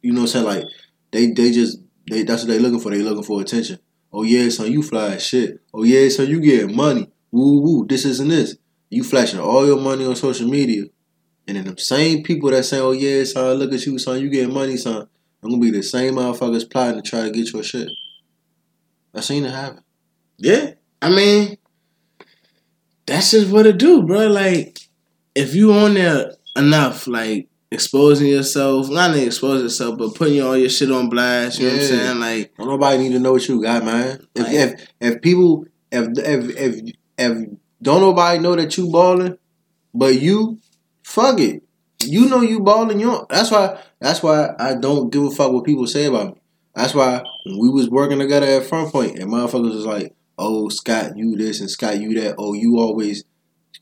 you know what I'm saying? Like they they just they that's what they looking for. They looking for attention. Oh yeah, son, you fly as shit. Oh yeah, son, you get money. Woo woo, this isn't this. You flashing all your money on social media. And then the same people that say, Oh yeah, son, look at you, son, you getting money, son. I'm gonna be the same motherfuckers plotting to try to get your shit. I seen it happen. Yeah, I mean, that's just what it do, bro. Like, if you on there enough, like exposing yourself, not only expose yourself, but putting all your shit on blast. You know what I'm saying? Like, Don't nobody need to know what you got, man. If Like- if if people if if if if don't nobody know that you balling, but you, fuck it. You know you balling. You that's why that's why I don't give a fuck what people say about me. That's why when we was working together at Front Point, and motherfuckers was like, "Oh Scott, you this and Scott, you that. Oh, you always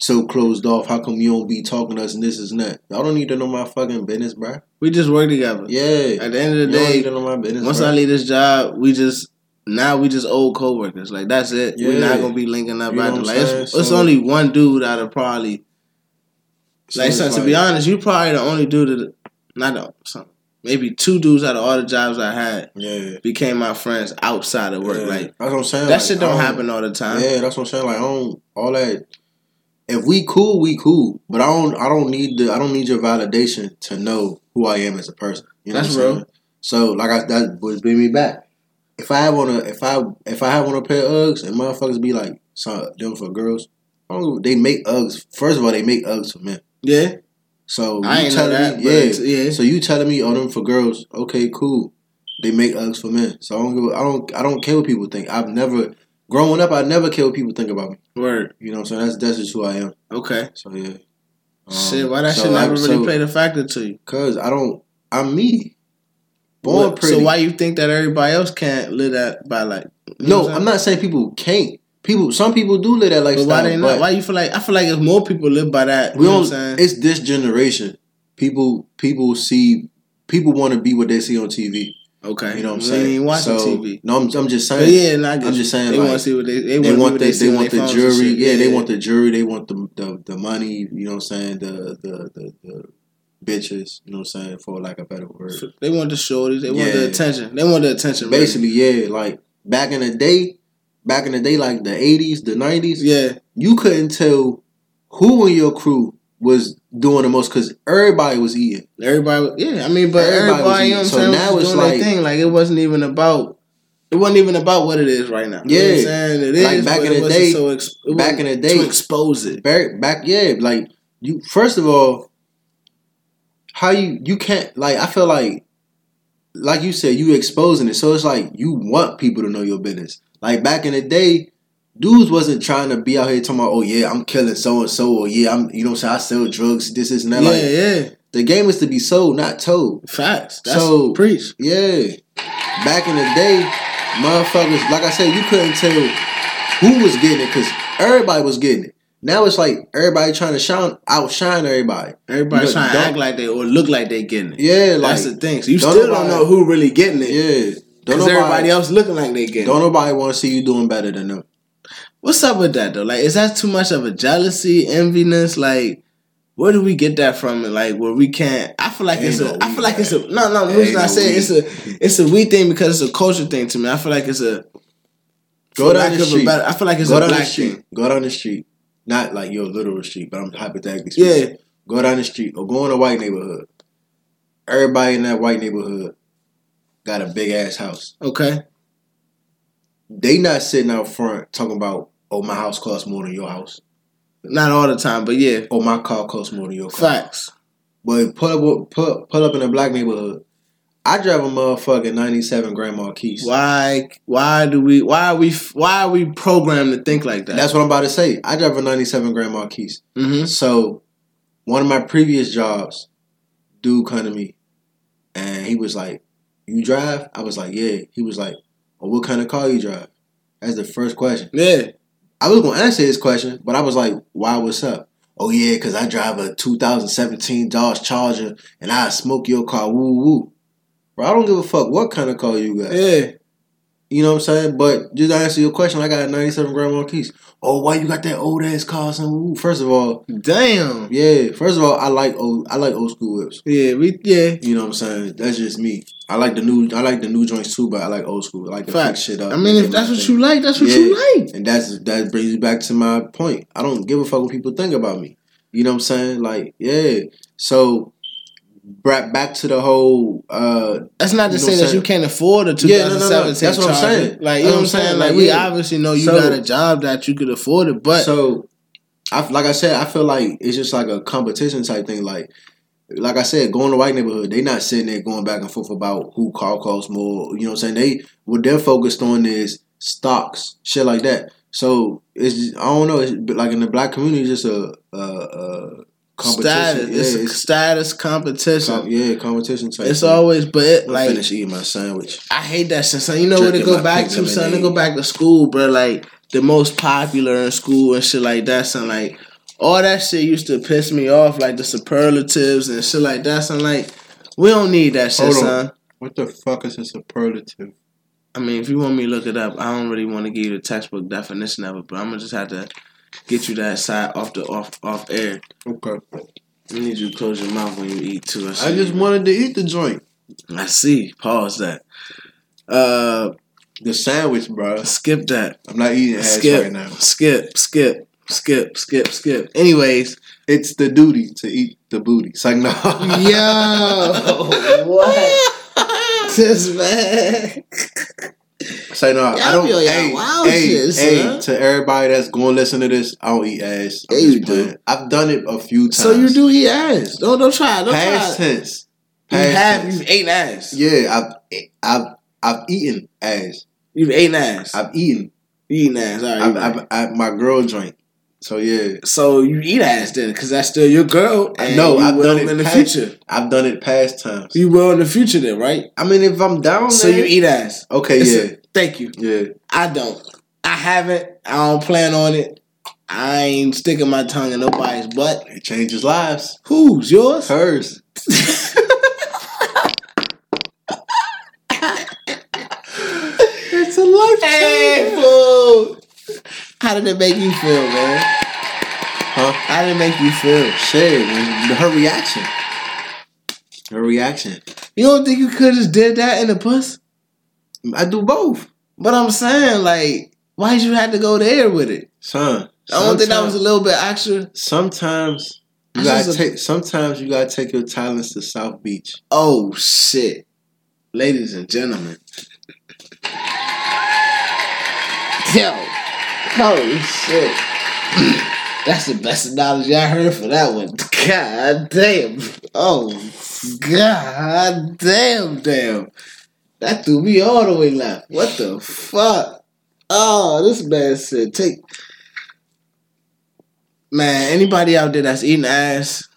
so closed off. How come you don't be talking to us and this is that? Y'all don't need to know my fucking business, bro. we just work together. Yeah, At the end of the don't need day, to know my business. once bruh. I leave this job, we just now we just old coworkers. Like that's it. We're not gonna be linking up You know Like it's, it's only one dude out of probably like son, to be honest, you probably the only dude that not the, some, maybe two dudes out of all the jobs I had yeah. became my friends outside of work. Yeah. Like that's what I'm saying. that like, shit I don't happen all the time. Yeah, that's what I'm saying. Like I don't all that. If we cool, we cool. But I don't. I don't need the. I don't need your validation to know who I am as a person. You know That's what I'm real. saying? So like I that would bring me back. If I have on a if I if I have on a pair of Uggs and motherfuckers be like, "Son, them for girls." I don't, they make Uggs. First of all, they make Uggs for men. Yeah, So I you ain't know telling that. me, yeah. yeah. So you telling me, oh, them for girls? Okay, cool. They make Uggs for men. So I don't give. a- I don't. I don't care what people think. I've never growing up. I never care what people think about me. Word. You know so That's that's just who I am. Okay. So yeah. Um, shit, why that so shit never really so- played a factor to you? Cause I don't. I'm me. Born What- pretty. So why you think that everybody else can't live that by like? No? I'm not saying people can't. People. Some people do live that But why they not? Why you feel like? I feel like if more people live by that, we you know what don't. I'm saying? It's this generation. People. People see. People want to be what they see on TV. Okay, You know what I'm We saying? ain't watching so, TV. No, I'm, I'm just But saying. yeah, and I I'm just saying, They like, want to see what they they, They want, want the, they, they want the jury. shit. Yeah, they want the jury. They want the the, the money. You know what I'm saying? The the, the the bitches. You know what I'm saying? For lack of a better word. They want the shorties. They want the attention. They want the attention. really. Basically, yeah. Like back in the day, back in the day, like the 80s, the 90s, yeah. you couldn't tell who in your crew was doing the most because everybody was eating. Everybody, yeah. I mean, but Everybody everybody, was you know what I'm. So saying, now was it's like- thing. Like it wasn't even about. It wasn't even about what it is right now. You know what I'm Yeah. saying it is. Like, back in the day- so ex- back in the day- to expose it. Back, back, yeah. Like you, first of all, how you you can't like. I feel like, like you said, you exposing it. So it's like you want people to know your business. Like back in the day, dudes wasn't trying to be out here talking about, oh yeah, I'm killing so and so, or yeah, I'm you know what I'm saying, I sell drugs, this is and that. Yeah, Like yeah. the game is to be sold, not told. Facts. That's So- preach. Yeah. Back in the day, motherfuckers, like I said, you couldn't tell who was getting it because everybody was getting it. Now it's like everybody trying to shine, outshine everybody. Everybody You know, trying to act like they or look like they getting it. Yeah, like That's the thing. So you don't still nobody- don't know who really getting it. yeah. Don't nobody, everybody else looking like they getting don't it. nobody want to see you doing better than them. What's up with that though? Like, is that too much of a jealousy, enviness? Like, where do we get that from? Like, where we can't? I feel like Ain't it's a. no I feel like it's a. No, no. The reason I say it's a. It's a we thing because it's a culture thing to me. I feel like it's a. Go down the street. I feel like it's Go a down the street. thing. Go down the street. Not like your literal street, but I'm hypothetically speaking. Yeah. Go down the street or go in a white neighborhood. Everybody in that white neighborhood got a big ass house. Okay. They not sitting out front talking about, oh, my house costs more than your house. Not all the time, but yeah. Oh, my car costs more than your car. Facts. But pull up, pull, pull up in a black neighborhood. I drive a motherfucking '97 Grand Marquis. Why? Why do we? Why are we? Why are we programmed to think like that? That's what I'm about to say. I drive a '97 Grand Marquis. mm-hmm. So, one of my previous jobs, dude come to me, and he was like, "You drive?" I was like, "Yeah." He was like, "Oh, what kind of car you drive?" That's the first question. Yeah. I was gonna answer his question, but I was like, "Why? What's up?" Oh yeah, cause I drive a 2017 Dodge Charger, and I smoke your car. Woo woo. Bro, I don't give a fuck what kind of car you got. Yeah. You know what I'm saying? But just to answer your question, I got a 97 Grand Marquis. Oh, why you got that old ass car? Son? Ooh, First of all, Damn. yeah. First of all, I like old. I like old school whips. Yeah. We. Yeah. You know what I'm saying? That's just me. I like the new. I like the new joints too, but I like old school. I like to Fact. shit up. I mean, if that's what thing. you like, that's what Yeah. you like. and that's that brings you back to my point. I don't give a fuck what people think about me. You know what I'm saying? Like, yeah. So, back back to the whole. uh That's not to say that you can't afford a Yeah, no, no, no. That's what I'm Charger. saying. Like, you know what I'm saying? Like, Like, we yeah. obviously know you So- got a job that you could afford it, but so, I like I said, I feel like it's just like a competition type thing. Like, like I said, going to white neighborhood, they not sitting there going back and forth about who car costs more. You know what I'm saying? They what they're focused on is stocks, shit like that. So it's just, I don't know. It's like in the black community, it's just a, a, a. status. Yeah, it's it's, status competition. com- yeah, competition type. it's thing. always, but it, like finish eating my sandwich. I hate that shit. Son, you know what to go back to, son? To go back to school, bro. Like the most popular in school and shit like that, son. Like all that shit used to piss me off, like the superlatives and shit like that, son. Like we don't need that shit, Hold on. son. What the fuck is a superlative? I mean, if you want me to look it up, I don't really want to give you the textbook definition of it, but I'm gonna just have to get you that side off the off off air. Okay. I need you to close your mouth when you eat too. I see. just wanted to eat the joint. I see. Pause that. Uh, The sandwich, bro. skip that. I'm not eating ass Skip. right now. Skip. Skip. Skip. Skip. Skip. Anyways, It's the duty to eat the booty. It's like no. yo, what? this man. Say no. I Y'all don't. be y'all Hey, wild hey, shit, hey. son. To everybody that's going to listen to this, I don't eat ass. I'm Yeah, you do. playing. I've done it a few times. So you do eat ass? Don't don't try. Don't Past try. tense. You have. tense. You've eaten ass. Yeah, I've I've I've eaten ass. You've eaten ass. I've eaten. You eating ass. All right. Right. I've, I, my girl joint. So yeah. So you eat ass then, because that's still your girl. I know. I've done it in the past, future. I've done it past times. You will in the future then, right? I mean, if I'm down, so then, you eat ass. Okay. Yeah. Thank you. Yeah. I don't. I haven't. I don't plan on it. I ain't sticking my tongue in nobody's butt. It changes lives. Whose? Yours? Hers. it's a life. Hey, how did it make you feel, man? Huh? How did it make you feel? Shit. Her reaction. Her reaction. You don't think you could just did that in the puss? I do both. But I'm saying, like, why'd you have to go there with it? Son. I don't think that was a little bit extra. Sometimes you gotta a- take. Sometimes you gotta take your talents to South Beach. Oh shit. Ladies and gentlemen. Yo. Holy shit. That's the best analogy I heard for that one. God damn. Oh God damn damn. That threw me all the way left. What the fuck? Oh, this man said take Man, anybody out there that's eating ass,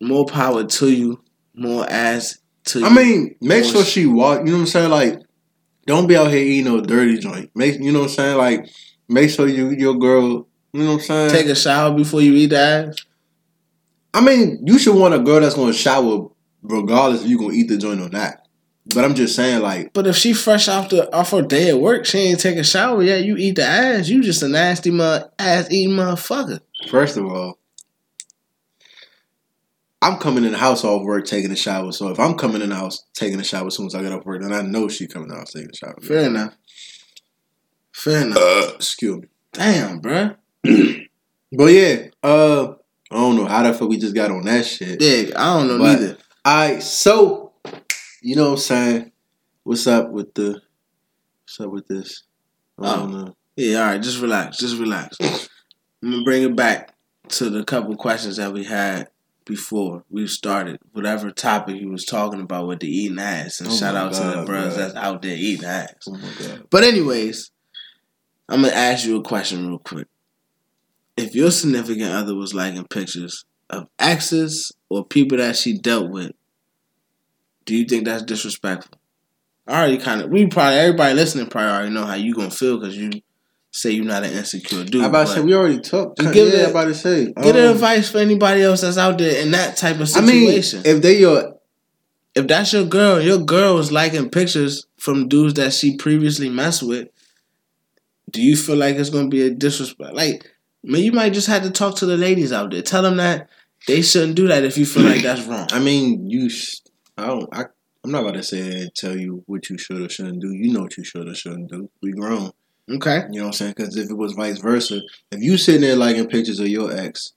more power to you. More ass to you. I mean, make More sure she walk. You know what I'm saying? Like, don't be out here eating no dirty joint. Make you know what I'm saying? Like, make sure you your girl. You know what I'm saying? take a shower before you eat the ass. I mean, you should want a girl that's gonna shower regardless if you gonna eat the joint or not. But I'm just saying, like, But if she fresh off the off her day at work, she ain't take a shower yet. You eat the ass. You just a nasty mother ass eating motherfucker. first of all, I'm coming in the house off work taking a shower. So if I'm coming in the house taking a shower as soon as I get off work, then I know she coming out taking a shower. Fair enough. Fair enough. Uh, excuse me. Damn, bruh. But yeah, uh, I don't know how the fuck we just got on that shit. Yeah, I don't know But- neither. Alright, so you know what I'm saying? What's up with the what's up with this? I don't know. Yeah, all right. Just relax. Just relax. I'm gonna bring it back to the couple questions that we had before we started. Whatever topic you was talking about with the eating ass, and Oh shout my out to the God, brothers that's out there eating ass. Oh my god. But anyways, I'm gonna ask you a question real quick. If your significant other was liking pictures of exes or people that she dealt with, do you think that's disrespectful? I already kind of we probably everybody listening probably already know how you gonna feel because you say you're not an insecure dude. I about to say we already talked. Just Yeah, give it- about to say. Get um, advice for anybody else that's out there in that type of I mean, situation. if they your if that's your girl, your girl was liking pictures from dudes that she previously messed with, do you feel like it's gonna be a disrespect? Like, man, you might just have to talk to the ladies out there. Tell them that they shouldn't do that if you feel like that's wrong. I mean, you. Sh- I don't. I. I'm not gonna say and tell you what you should or shouldn't do. You know what you should or shouldn't do. We grown. Okay. You know what I'm saying? Because if it was vice versa, if you sitting there liking pictures of your ex,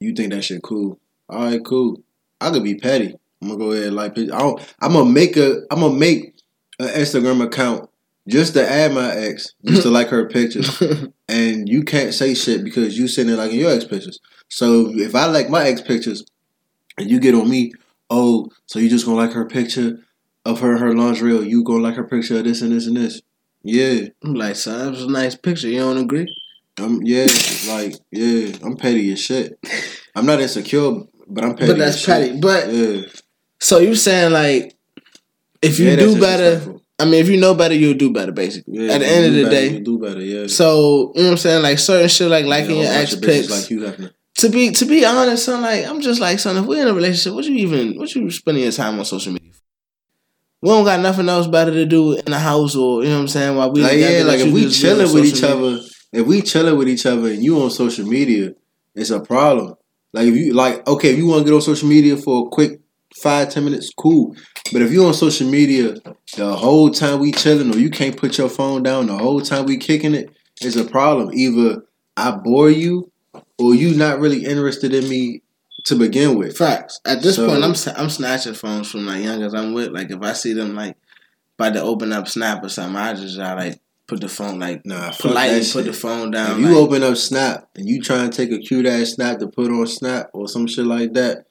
you think that shit cool. All right, cool. I could be petty. I'm gonna go ahead and like pictures. I don't, I'm gonna make a. I'm gonna make an Instagram account just to add my ex, just to like her pictures. And you can't say shit because you sitting there liking your ex pictures. So if I like my ex pictures, and you get on me, oh, so you just gonna like her picture of her her lingerie, or you gonna like her picture of this and this and this? Yeah. I'm like, son, that was a nice picture. You don't agree? I'm yeah, like yeah, I'm petty as shit. I'm not insecure, but I'm petty. but that's as petty. But Yeah, so you saying like, if you Yeah, do better. I mean, if you know better, you'll do better. Basically, Yeah, at the end of the better, day. you do better. Yeah. So you know what I'm saying, like certain shit, like liking Yeah, your ex bunch of bitches pics. like you Hefner. to be to be honest, son, like I'm just like, son, if we're in a relationship, what you even what you spending your time on social media? for? We don't got nothing else better to do in the house, or you know what I'm saying? While we Like yeah, like if we just be on chilling with each media. other, if we chilling with each other and you on social media, it's a problem. Like if you like, okay, if you want to get on social media for a quick five ten minutes, cool. But if you on social media the whole time we chilling, or you can't put your phone down the whole time we kicking it, it's a problem. Either I bore you, or you not really interested in me to begin with. Facts. At this So- point, I'm I'm snatching phones from like youngers I'm with. Like if I see them like about to open up Snap or something, I just I like put the phone like Nah, politely put shit. the phone down. If you like, open up Snap and you try and take a cute ass snap to put on Snap or some shit like that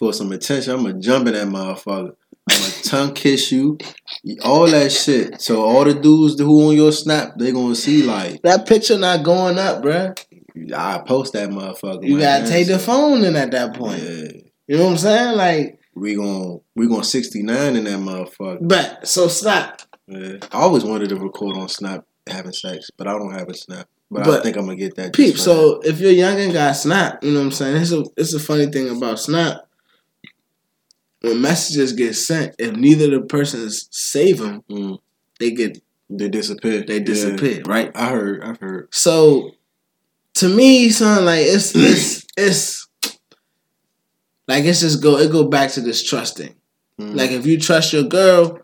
for some attention, I'm gonna jump in that motherfucker. I'm gonna tongue kiss you, all that shit. So all the dudes who on your Snap, they gonna see like that picture not going up, bruh. I post that motherfucker. You gotta take the phone in at that point. Yeah, You know what I'm saying? Like, we gon' we gon' 69 in that motherfucker. but so Snap. Yeah. I always wanted to record on Snap having sex, but I don't have a Snap. But, I think I'm gonna get that. Peep, so if you're young and got Snap, you know what I'm saying? It's a it's a funny thing about Snap. When messages get sent, if neither of the persons save them. Mm. they get They disappear. they disappear, right? I heard. I've heard. So to me, son, like it's it's it's like it's just go it go back to this trusting. Mm. Like if you trust your girl,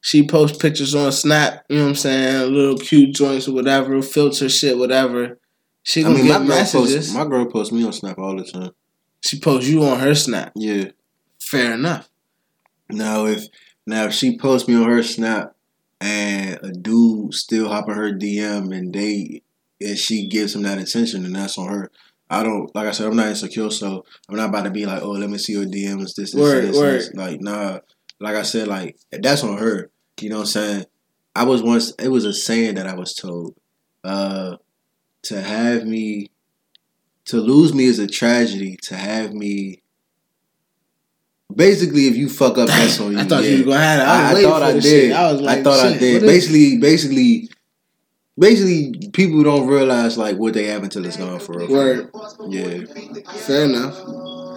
she posts pictures on Snap, you know what I'm saying, little cute joints or whatever, filter shit, whatever. She I gonna mean, my get girl messages. posts. My girl posts me on Snap all the time. she posts you on her Snap. Yeah. Fair enough. Now if now if she posts me on her Snap and a dude still hop on her DM and they and she gives him that attention, then that's on her. I don't like I said, I'm not insecure, so I'm not about to be like, oh, let me see your DMs, this, this, Word, this, word. this. Like, nah. Like I said, like that's on her. You know what I'm saying? I was once it was a saying that I was told. Uh to have me to lose me is a tragedy. To have me basically if you fuck up, that's on you. I thought yeah. you were gonna have it. I, I, I thought I did. shit. I was like, I thought I did. Basically, basically, basically, people don't realize like what they have until it's gone for real. Word. Yeah. Fair enough.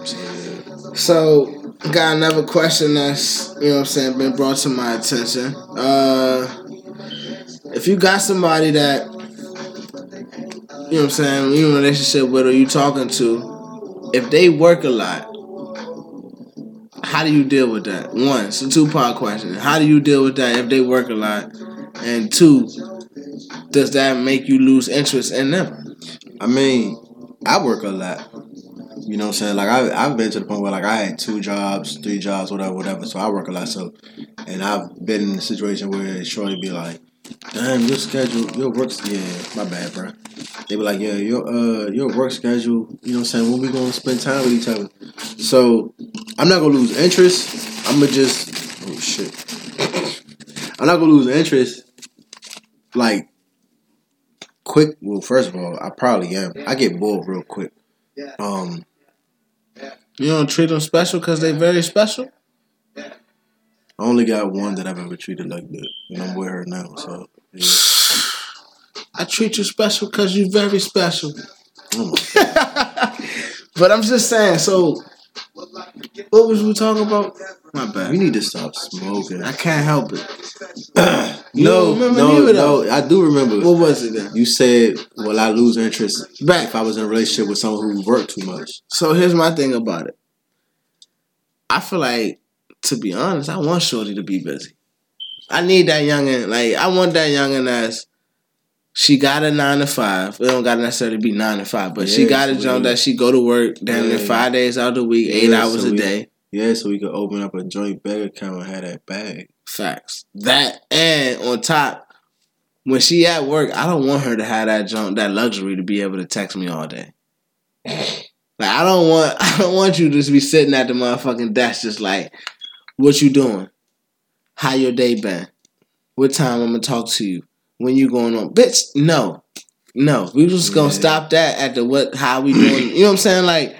yeah. So, got another question that's, you know what I'm saying, been brought to my attention. Uh, if you got somebody that, you know what I'm saying, you in a relationship with or you talking to, if they work a lot, how do you deal with that? One, it's a two part question. How do you deal with that if they work a lot? And two, does that make you lose interest in them? I mean, I work a lot. You know what I'm saying? Like I I've been to the point where like I had two jobs, three jobs, whatever, whatever. So I work a lot. So, and I've been in a situation where Shorty be like, "Damn, your schedule, your work, yeah, my bad, bro." They be like, "Yeah, your uh, your work schedule. You know what I'm saying? When we gonna spend time with each other?" So I'm not gonna lose interest. I'm gonna just oh shit. I'm not gonna lose interest. Like quick. Well, first of all, I probably am. I get bored real quick. Um, You don't treat them special because they very special? I only got one that I've ever treated like that, and I'm with her now. So, yeah. I treat you special because you're very special. but I'm just saying, so what was we talking about? My bad. we need to stop smoking. I can't help it. No, no, no. I do remember. What was it then? You said, "Will I lose interest Back. if I was in a relationship with someone who worked too much?" So here's my thing about it. I feel like, to be honest, I want Shorty to be busy. I need that youngin. Like I want that youngin that's she got a nine to five. It don't gotta necessarily be nine to five, but she got a we- that she go to work near Yeah. five days out of the week, eight Yeah, hours so a we- day. Yeah, so we could open up a joint bank account and have that bag. Facts. That and on top, when she at work, I don't want her to have that jump, that luxury to be able to text me all day. Like I don't want, I don't want you to just be sitting at the motherfucking desk, just like, what you doing? How your day been? What time I'm gonna talk to you? When you going on? Bitch, no, no. We just gonna Yeah. stop that at the what? How we doing? You know what I'm saying? Like.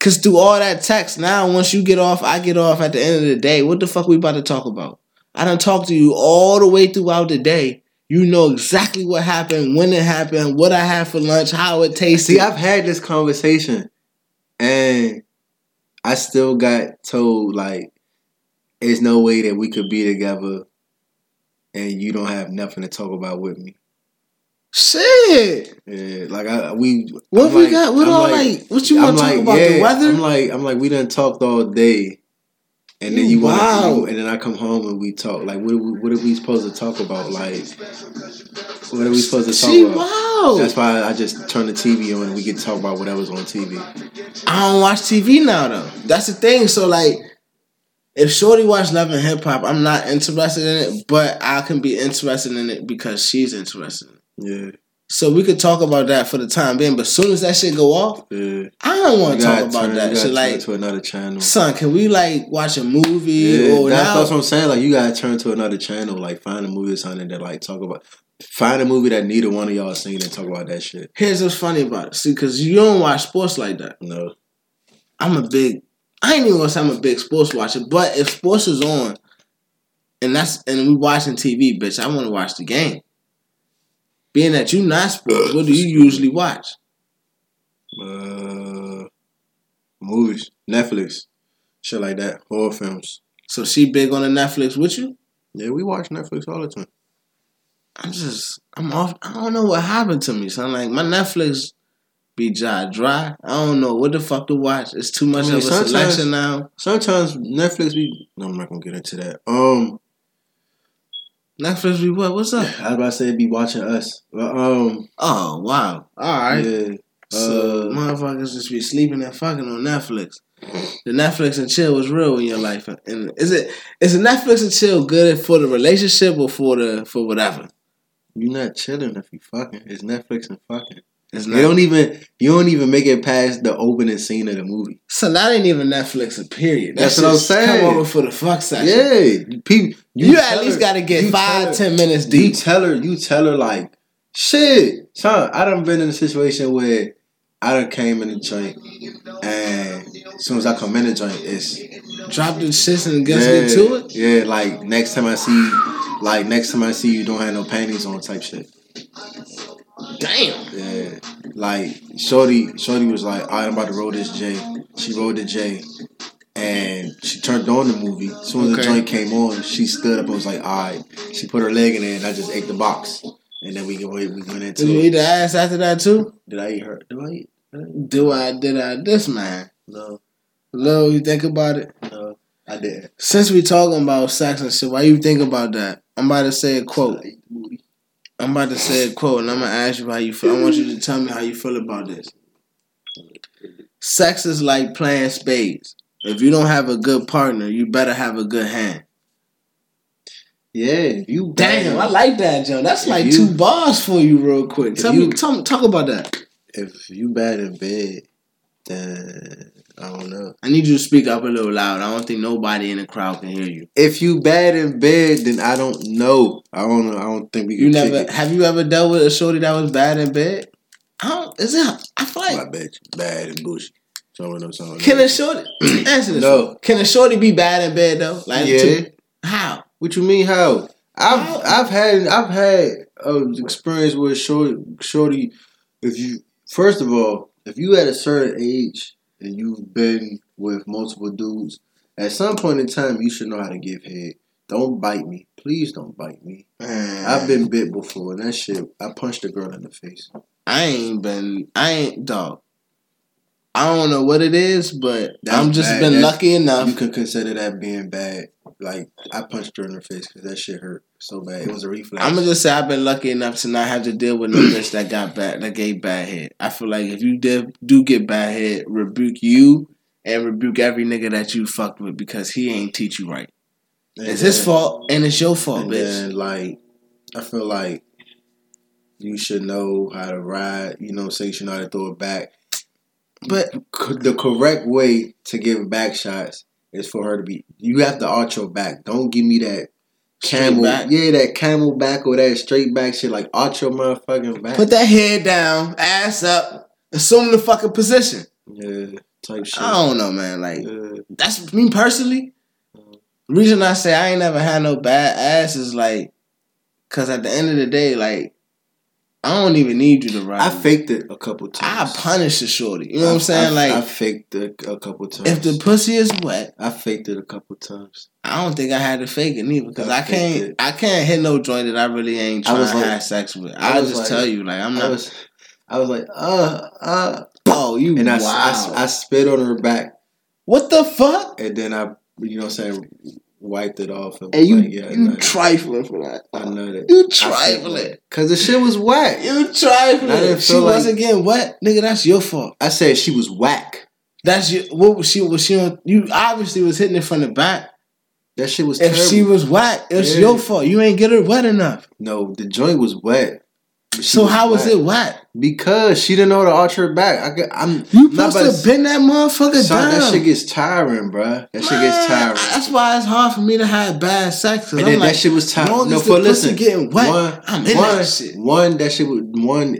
Cause through all that text, now once you get off, I get off at the end of the day. What the fuck we about to talk about? I done talk to you all the way throughout the day. You know exactly what happened, when it happened, what I had for lunch, how it tasted. See, I've had this conversation, and I still got told like, "There's no way that we could be together, and you don't have nothing to talk about with me." Shit. Yeah, like I we. What I'm we like- got? What I'm all like- like, What you want to talk like, about? yeah, the weather? I'm like, I'm like, we done talked all day, and then You you want, and then I come home and we talk. Like, what, are we- what are we supposed to talk about? Like, what are we supposed to talk she about? wild. That's why I just turn the TV on and we get to talk about whatever's on TV. I don't watch TV now though. That's the thing. So like, if Shorty watch Love and Hip Hop, I'm not interested in it, but I can be interested in it because she's interested. Yeah, So we could talk about that for the time being. But as soon as that shit go off, yeah. I don't want to talk about turn- that shit. Like, to another channel. son, can we like watch a movie Yeah, or that's, now? that's what I'm saying. Like, you gotta turn to another channel. Like, find a movie or something that like talk about. Find a movie that neither one of y'all seen and talk about that shit. Here's what's funny about it. See, because you don't watch sports like that. No, I'm a big. I ain't even gonna say I'm a big sports watcher, but if sports is on, and that's and we watching TV, bitch, I want to watch the game. Being that you not sports, what do you usually watch? uh, movies, Netflix, shit like that, horror films. So she big on the Netflix with you? Yeah, we watch Netflix all the time. I'm just I'm off. I don't know what happened to me. So I'm like my Netflix be dry dry. I don't know what the fuck to watch. It's too much I mean, of a selection now. Sometimes Netflix be. No, I'm not gonna get into that. Um, Netflix be what? What's up? I was about to say be watching us. But, um, Oh wow! All right. yeah. So Uh, motherfuckers just be sleeping and fucking on Netflix. The Netflix and chill was real in your life, and is it is the Netflix and chill good for the relationship or for the for whatever? You're not chilling if you fucking. It's Netflix and fucking. It's They don't even. You don't even make it past the opening scene of the movie. So that ain't even Netflix. A period. That's That what I'm shit's Come saying. over for the fuck section. Yeah, people. You, at least got to get you five, her- ten minutes You tell her. You tell her like, shit, son. I done been in a situation where I done came in the joint, and as soon as I come in the joint, it's Drop the shits and just yeah, get to it. Yeah, like next time I see, like next time I see you, don't have no panties on type shit. Damn. Yeah, like Shorty, Shorty was like, "All right, I'm about to roll this J." She rolled the J, and she turned on the movie. As soon as the joint came on, she stood up and was like, "All right." She put her leg in there, and I just ate the box, and then we go we went into Did you it. eat the ass after that too? Did I eat her? Did I eat? Do I? Did I? This man. No, Lil, you think about it. no, I didn't. Since we talking about sex and shit, why you think about that? I'm about to say a quote. I'm about to say a quote, and I'm gonna ask you how you feel. I want you to tell me how you feel about this. Sex is like playing spades. If you don't have a good partner, you better have a good hand. Yeah, if you Damn, I like that, Joe. That's like you- two bars for you, real quick. Tell you- me, tell talk about that. if you bad in bed, then I don't know. I need you to speak up a little loud. I don't think nobody in the crowd can hear you. If you bad in bed, then I don't know. I don't know. I don't think we You never have you ever dealt with a shorty that was bad in bed? I don't. Is it? I feel like bet you bad and bushy. Someone knows something. can a shorty answer this? No. Can a shorty be bad in bed though? Like Yeah. to- how? What you mean? How? I've How? I've had I've had uh, experience with shorty. Shorty, if you first of all, if you at a certain age and you've been with multiple dudes, at some point in time you should know how to give head. Don't bite me, please. Don't bite me. Man, I've been bit before, and that shit. I punched a girl in the face. I ain't been. I ain't dog. I don't know what it is, but That's I'm just bad. been That's- lucky enough. You could consider that being bad. Like I punched her in the face because that shit hurt so bad. It was a reflex. I'm gonna just say I've been lucky enough to not have to deal with no bitch that got bad that gave bad head. I feel like if you did, do get bad head, rebuke you and rebuke every nigga that you fucked with because he ain't teach you right. And It's his fault and it's your fault, And bitch. then like I feel like you should know how to ride. You know, say you should know how to throw it back. But C- the correct way to give back shots is for her to be. You have to arch your back. Don't give me that camel. back? Yeah, that camel back or that straight back shit. Like arch your motherfucking back. put that head down, ass up, assume the fucking position. yeah, type shit. I don't know, man. Like Yeah. that's me personally. The reason I say I ain't never had no bad ass is like, cause at the end of the day, like, I don't even need you to ride. I faked it a couple times. I times. punish the shorty. You know what I'm saying? I, like, I faked it a couple times. if the pussy is wet, I faked it a couple times. I don't think I had to fake it neither because I I, can't. it. I can't hit no joint that I really ain't I trying to like- have sex with. I I just like- tell you, like, I'm I not. was, I was like, uh, uh, oh, you and I, wow. I, I spit on her back, what the fuck? and then I, you know, what I'm saying, wiped it off. And And you, like, yeah, you trifling for that. I know that. You trifling. Cause the shit was whack. You trifling. She like- wasn't getting wet, nigga. That's your fault. I said she was whack. That's your. What was she? Was she on? You obviously was hitting it from the back. That shit was If terrible. she was wet, it's Yeah. your fault. You ain't get her wet enough. no, the joint was wet. So how was it wet? Because she didn't know how to arch her back. I, could- I'm You supposed to bend that motherfucker Son, down. that shit gets tiring, bruh. That shit gets Man, tiring. That's why it's hard for me to have bad sex. And I'm then like, that shit was as tiring. No, for listen, getting wet, one, I'm in one, that shit. one that shit was one.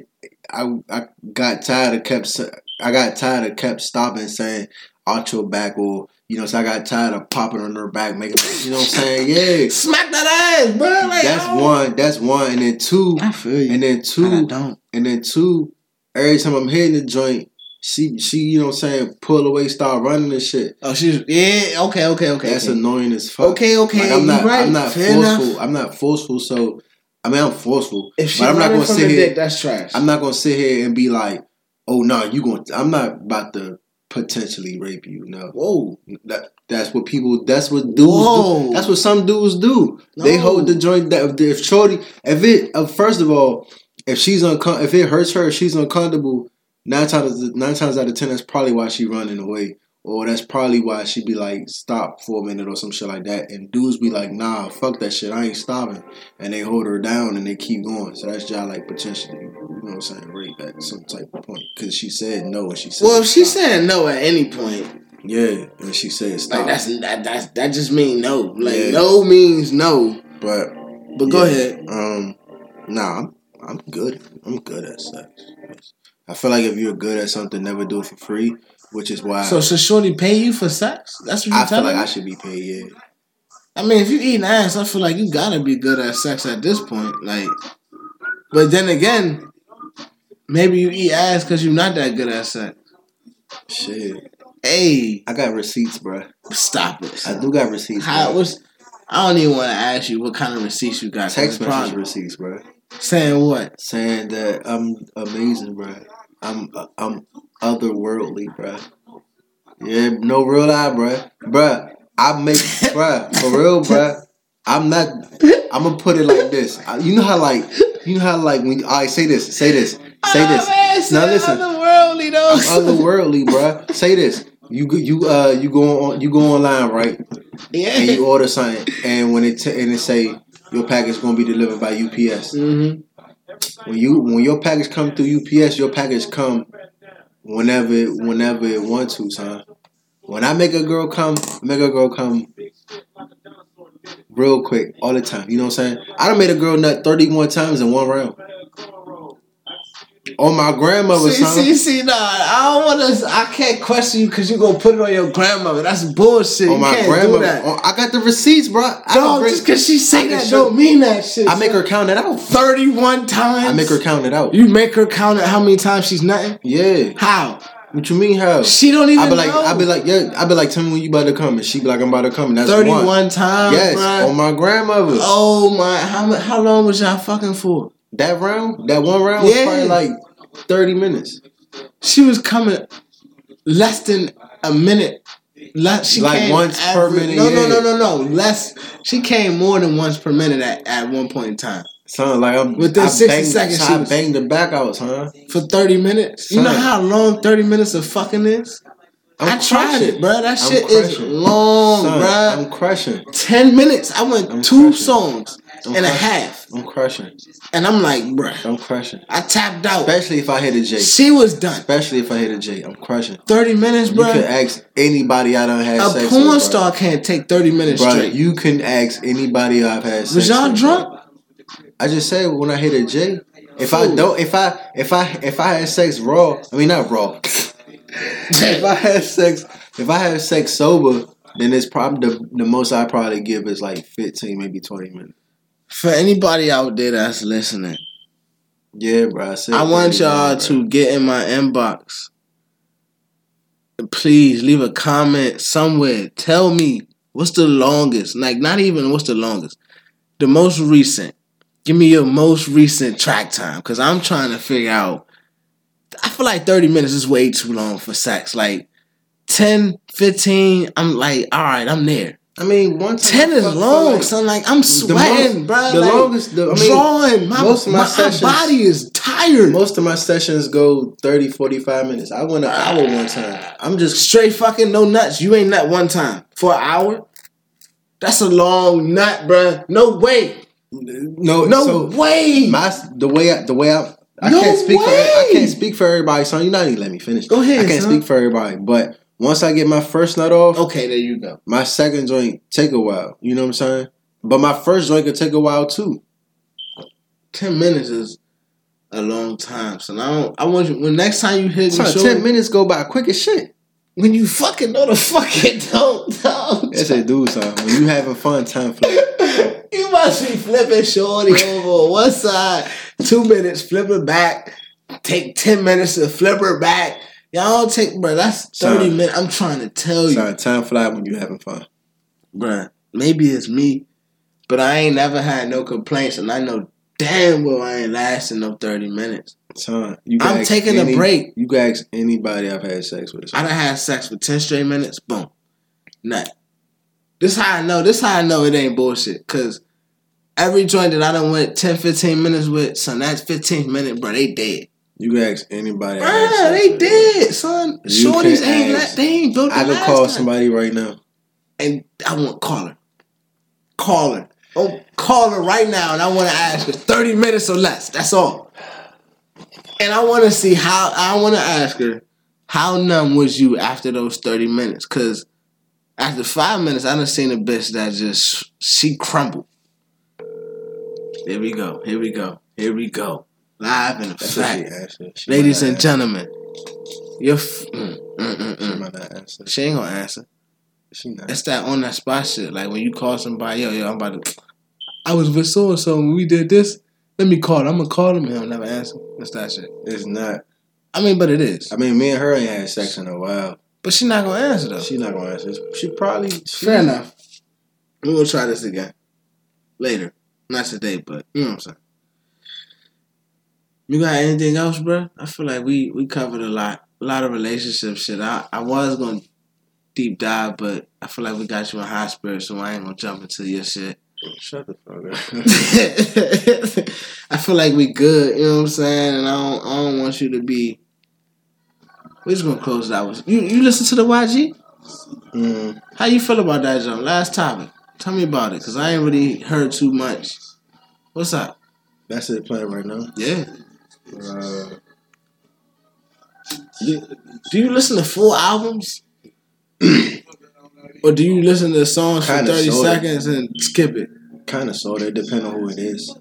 I I got tired of kept. I got tired of kept stopping saying arch your back or you know. So I got tired of popping on her back, making you know what I'm saying. Yeah, Smack that ass, bro. Like, that's oh. one. That's one. And then two. I feel you. And then two. I two. don't. And then two. Every time I'm hitting the joint, she she you know what I'm saying pull away, start running and shit. Oh, she's yeah. Okay, okay, okay. That's okay. annoying as fuck. Okay, okay. Like, I'm not. right. I'm not Fair forceful. enough. I'm not forceful. So I mean, I'm forceful, If she but I'm not gonna from sit here. dick, that's trash. I'm not gonna sit here and be like, "Oh no, you going?" to I'm not about to potentially rape you. No, Whoa. that that's what people. That's what dudes. Whoa. Do. That's what some dudes do. They hold the joint. That if shorty, if it uh, first of all, if she's uncom- if it hurts her, if she's uncomfortable. Nine times nine times out of ten, that's probably why she running away. Or that's probably why she'd be like, stop for a minute or some shit like that. And dudes be like, nah, fuck that shit. I ain't stopping. And they hold her down and they keep going. So that's just like potentially, you know what I'm saying, rape at some type of point. Because she said no and she said Well, if she's stop. saying no at any point, Yeah, and she said stop. like that's that that's that just mean no. Like Yeah. no means no. but But go yeah, ahead. Um, nah, I'm, I'm good. I'm good at sex. I feel like if you're good at something, never do it for free, which is why So should Shorty pay you for sex? That's what you're feel telling feel like me. I should be paid. Yeah. I mean, if you eating ass, I feel like you gotta be good at sex at this point. Like, but then again, maybe you eat ass because you're not that good at sex. Shit. Hey, I got receipts, bro. stop it. I do got receipts. How? What's? I don't even want to ask you what kind of receipts you got. Text message receipts, bro. saying what? Saying that I'm amazing, bro. I'm I'm otherworldly, bruh. Yeah, no real lie, bruh. Bruh, I make, bruh, for real, bruh. I'm not. I'm gonna put it like this. I- You know how like, you know how like when. All right, say this. Say this. Say this. Oh, Now listen. Otherworldly though. I'm otherworldly, bruh. Say this. You go- you uh you go on you go online right yeah. and you order something and when it t- and it say your package gonna be delivered by UPS. Mm-hmm. When you when your package come through UPS, your package come whenever whenever it wants to, son. When I make a girl come, make a girl come real quick all the time. You know what I'm saying? I done made a girl nut 31 times in one round. On my grandmother, See, son. see, see, nah. I don't want to. I can't question you because you gonna put it on your grandmother. That's bullshit. on you my can't grandmother. do that. on- I got the receipts, bro. I can Dog, bring- just because she say that show- don't mean that shit. I make her count it out. thirty-one times. I make her count it out. You make her count it how many times she's nutting? Yeah. How? What you mean how? She don't even I be like, know. I be like, yeah. I be like, tell me when you about to come, and she be like, I'm about to come, and that's thirty-one one. times. Yes, bruh. on my grandmother. Oh my! How how long was y'all fucking for? That round, that one round was Yeah. probably like thirty minutes. She was coming less than a minute. Less, she Like came once per minute, No, no, yeah. no, no, no. Less. She came more than once per minute at, at one point in time. Son, like I'm Within I 60 banged, seconds, son, she I was- banged the back out, huh? For thirty minutes. You know how long thirty minutes of fucking is? i tried crushing. it, bro. That shit is long, Son, bro. I'm crushing. Ten minutes. I went I'm two crushing. songs I'm and a crushing. half, I'm crushing. and I'm like, bruh. I'm crushing. I tapped out. Especially if I hit a J. She was done. Especially if I hit a J. I'm crushing. Thirty minutes, bro You can ask anybody I done had A sex porn with, star can't take thirty minutes Bro, straight. you can ask anybody I've had sex Was y'all with, drunk? I just said when I hit a J. If I don't, if I, if I, if I had sex raw, I mean not raw. if I had sex, if I had sex sober, then it's probably the, the most I probably give is like fifteen, maybe twenty minutes. For anybody out there that's listening, Yeah, bro. I, said I want y'all to get in my inbox. Please leave a comment somewhere. Tell me what's the longest. Like not even what's the longest. The most recent. Give me your most recent track time. Cause I'm trying to figure out. I feel like 30 minutes is way too long for sex. Like 10, 15, I'm like, all right, I'm there. I mean, one time 10 is long, like, son. Like I'm sweating, most- bro. the like, longest- the- I mean, drawing. My, most of my my sessions- body is tired. Most of my sessions go 30, 45 minutes. I went an hour one time. I'm just Straight fucking no nuts. You ain't nut one time for an hour. That's a long nut, bruh. No way. no No so way. my the way I, the way I I No can't speak for I can't speak for everybody, son. You not even let me finish. Go ahead, I can't son. speak for everybody, but once I get my first nut off, okay, there you go. my second joint take a while. You know what I'm saying? But my first joint could take a while too. Ten minutes is a long time. So I don't. I want you. When next time you hit me, show, ten minutes go by quick as shit. when you fucking know the fucking don't don't. That's a dude, son. When you having fun, time flies. you must be flipping shorty over on one side. Two minutes, flip her back. Take ten minutes to flip her back. Y'all don't take, bro. That's thirty Son. minutes. I'm trying to tell you. Son, time fly when you having fun. bruh, maybe it's me, but I ain't never had no complaints, and I know damn well I ain't lasting no thirty minutes. Son, you can I'm ask taking a any- break. You can ask anybody I've had sex with. I done had sex for ten straight minutes. Boom, nut. This how I know. This how I know it ain't bullshit. Cause every joint that I done went 10, 15 minutes with, son, that's 15 minute, bro. They dead. You can ask anybody. Bruh, ah, they dead, son. You Shorties ain't ask. let, they ain't built. I could call time. somebody right now. and I want call her. Call her. Oh, call her right now, and I want to ask her thirty minutes or less. That's all. And I want to see how. I want to ask her how numb was you after those thirty minutes? Because after five minutes, I done seen a bitch that just she crumbled. Here we go. Here we go. Here we go. Live That's she. She ladies and gentlemen. You're. F- mm, mm, mm. She mm. might not answer. She ain't gonna answer. She not. It's that on that spot shit. Like when you call somebody, yo, yo, I'm about to. I was with so and so when we did this. Let me call. I'm gonna call him. And he'll never answer. It's that shit. It's not. I mean, but it is. I mean, me and her ain't had sex in a while. But she not gonna answer though. She not gonna answer. She probably. She, Fair enough. We're gonna try this again later. Not today, but you know what I'm saying. You got anything else, bro? I feel like we we covered a lot, a lot of relationship shit. I I was gonna deep dive, but I feel like we got you in high spirits, so I ain't gonna jump into your shit. Shut the fuck up. I feel like we good, you know what I'm saying? And I don't, I don't want you to be. We're just gonna close that out. with- You you listen to the YG? mm, How you feel about that, John? Last topic. Tell me about it, cause I ain't really heard too much. What's up? that's it playing right now. Yeah. Uh, Do, do you listen to full albums? or do you listen to songs for Kinda, 30 sorta. seconds and skip it? kind of sort of. It depends on who it is.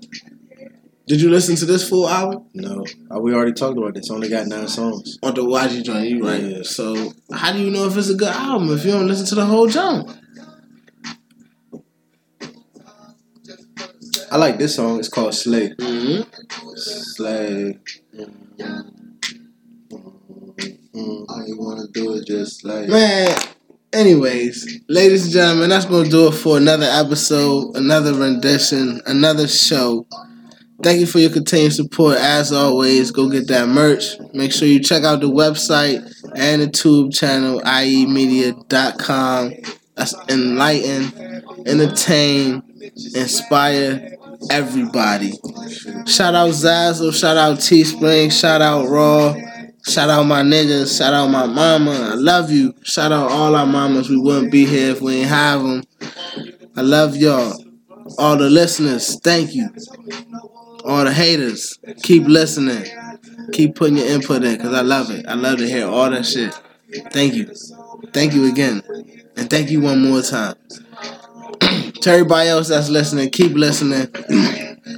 Did you listen to this full album? No, uh, we already talked about this. Only got nine songs. On the YG joint, you right. Yeah. So how do you know if it's a good album if you don't listen to the whole joint? I like this song. It's called Slay. Mm-hmm. Slay. Mm, all you wanna do is just like Man, anyways, ladies and gentlemen, that's gonna do it for another episode, another rendition, another show. Thank you for your continued support. As always, go get that merch. Make sure you check out the website and the tube channel, iemedia.com. That's enlighten, entertain, inspire everybody. Shout out Zazzle, shout out Teespring, shout out Raw, shout out my niggas, shout out my mama. I love you. Shout out all our mamas. We wouldn't be here if we ain't have them. I love y'all. All the listeners, thank you. All the haters, keep listening. Keep putting your input in because I love it. I love to hear all that shit. Thank you. Thank you again. And thank you one more time. To everybody else that's listening, keep listening.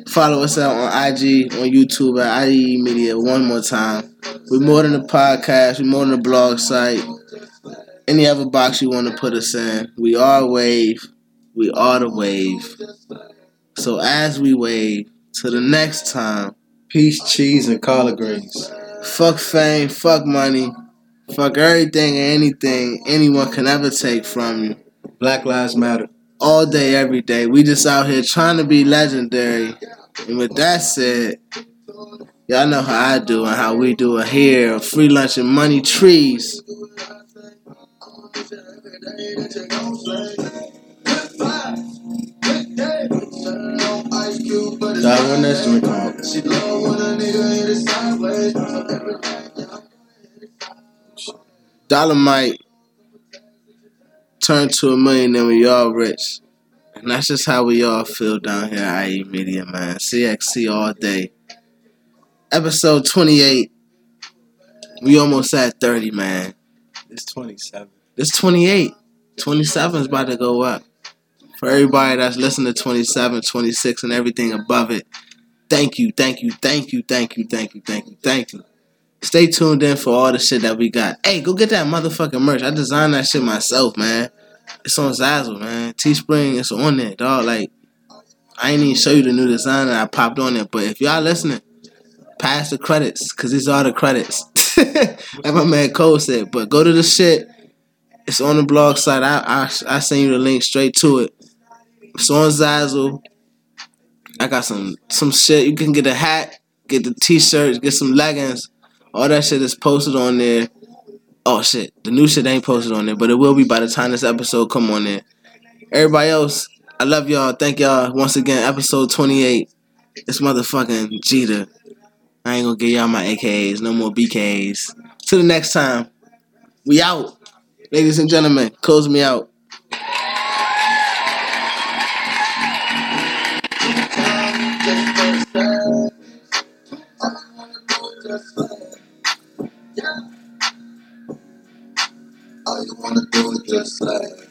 Follow us out on IG, on YouTube at IE Media one more time. We're more than a podcast, we're more than a blog site. Any other box you want to put us in, we are Wave. We are the Wave. So as we wave, to the next time, peace, cheese, and collard greens. fuck fame, fuck money, fuck everything and anything anyone can ever take from you. Black Lives Matter. All day, every day. We just out here trying to be legendary. And with that said, y'all know how I do and how we do it here. Free lunch and money trees. Out? Dolomite turned to a million and we all rich. And that's just how we all feel down here at IE Media, man. CXC all day. Episode 28. We almost at 30, man. It's 27. It's 28. 27 is about to go up. For everybody that's listening to 27, 26, and everything above it, thank you, thank you, thank you, thank you, thank you, thank you, thank you. Stay tuned in for all the shit that we got. Hey, go get that motherfucking merch. I designed that shit myself, man. It's on Zazzle, man. Teespring, it's on there, dog. Like, I ain't even show you the new design that I popped on it. But if y'all listening, pass the credits, because these are the credits. like my man Cole said. But go to the shit. It's on the blog site. I I I send you the link straight to it. It's on Zazzle. I got some some shit. You can get a hat, get the t-shirts, get some leggings. All that shit is posted on there. Oh shit, the new shit ain't posted on there, but it will be by the time this episode come on there. Everybody else, I love y'all. Thank y'all once again. Episode 28. It's motherfucking Jeter. I ain't gonna give y'all my AKs. no more BKs. Till the next time, we out. Ladies and gentlemen, close me out. Yeah. All you wanna do is just like.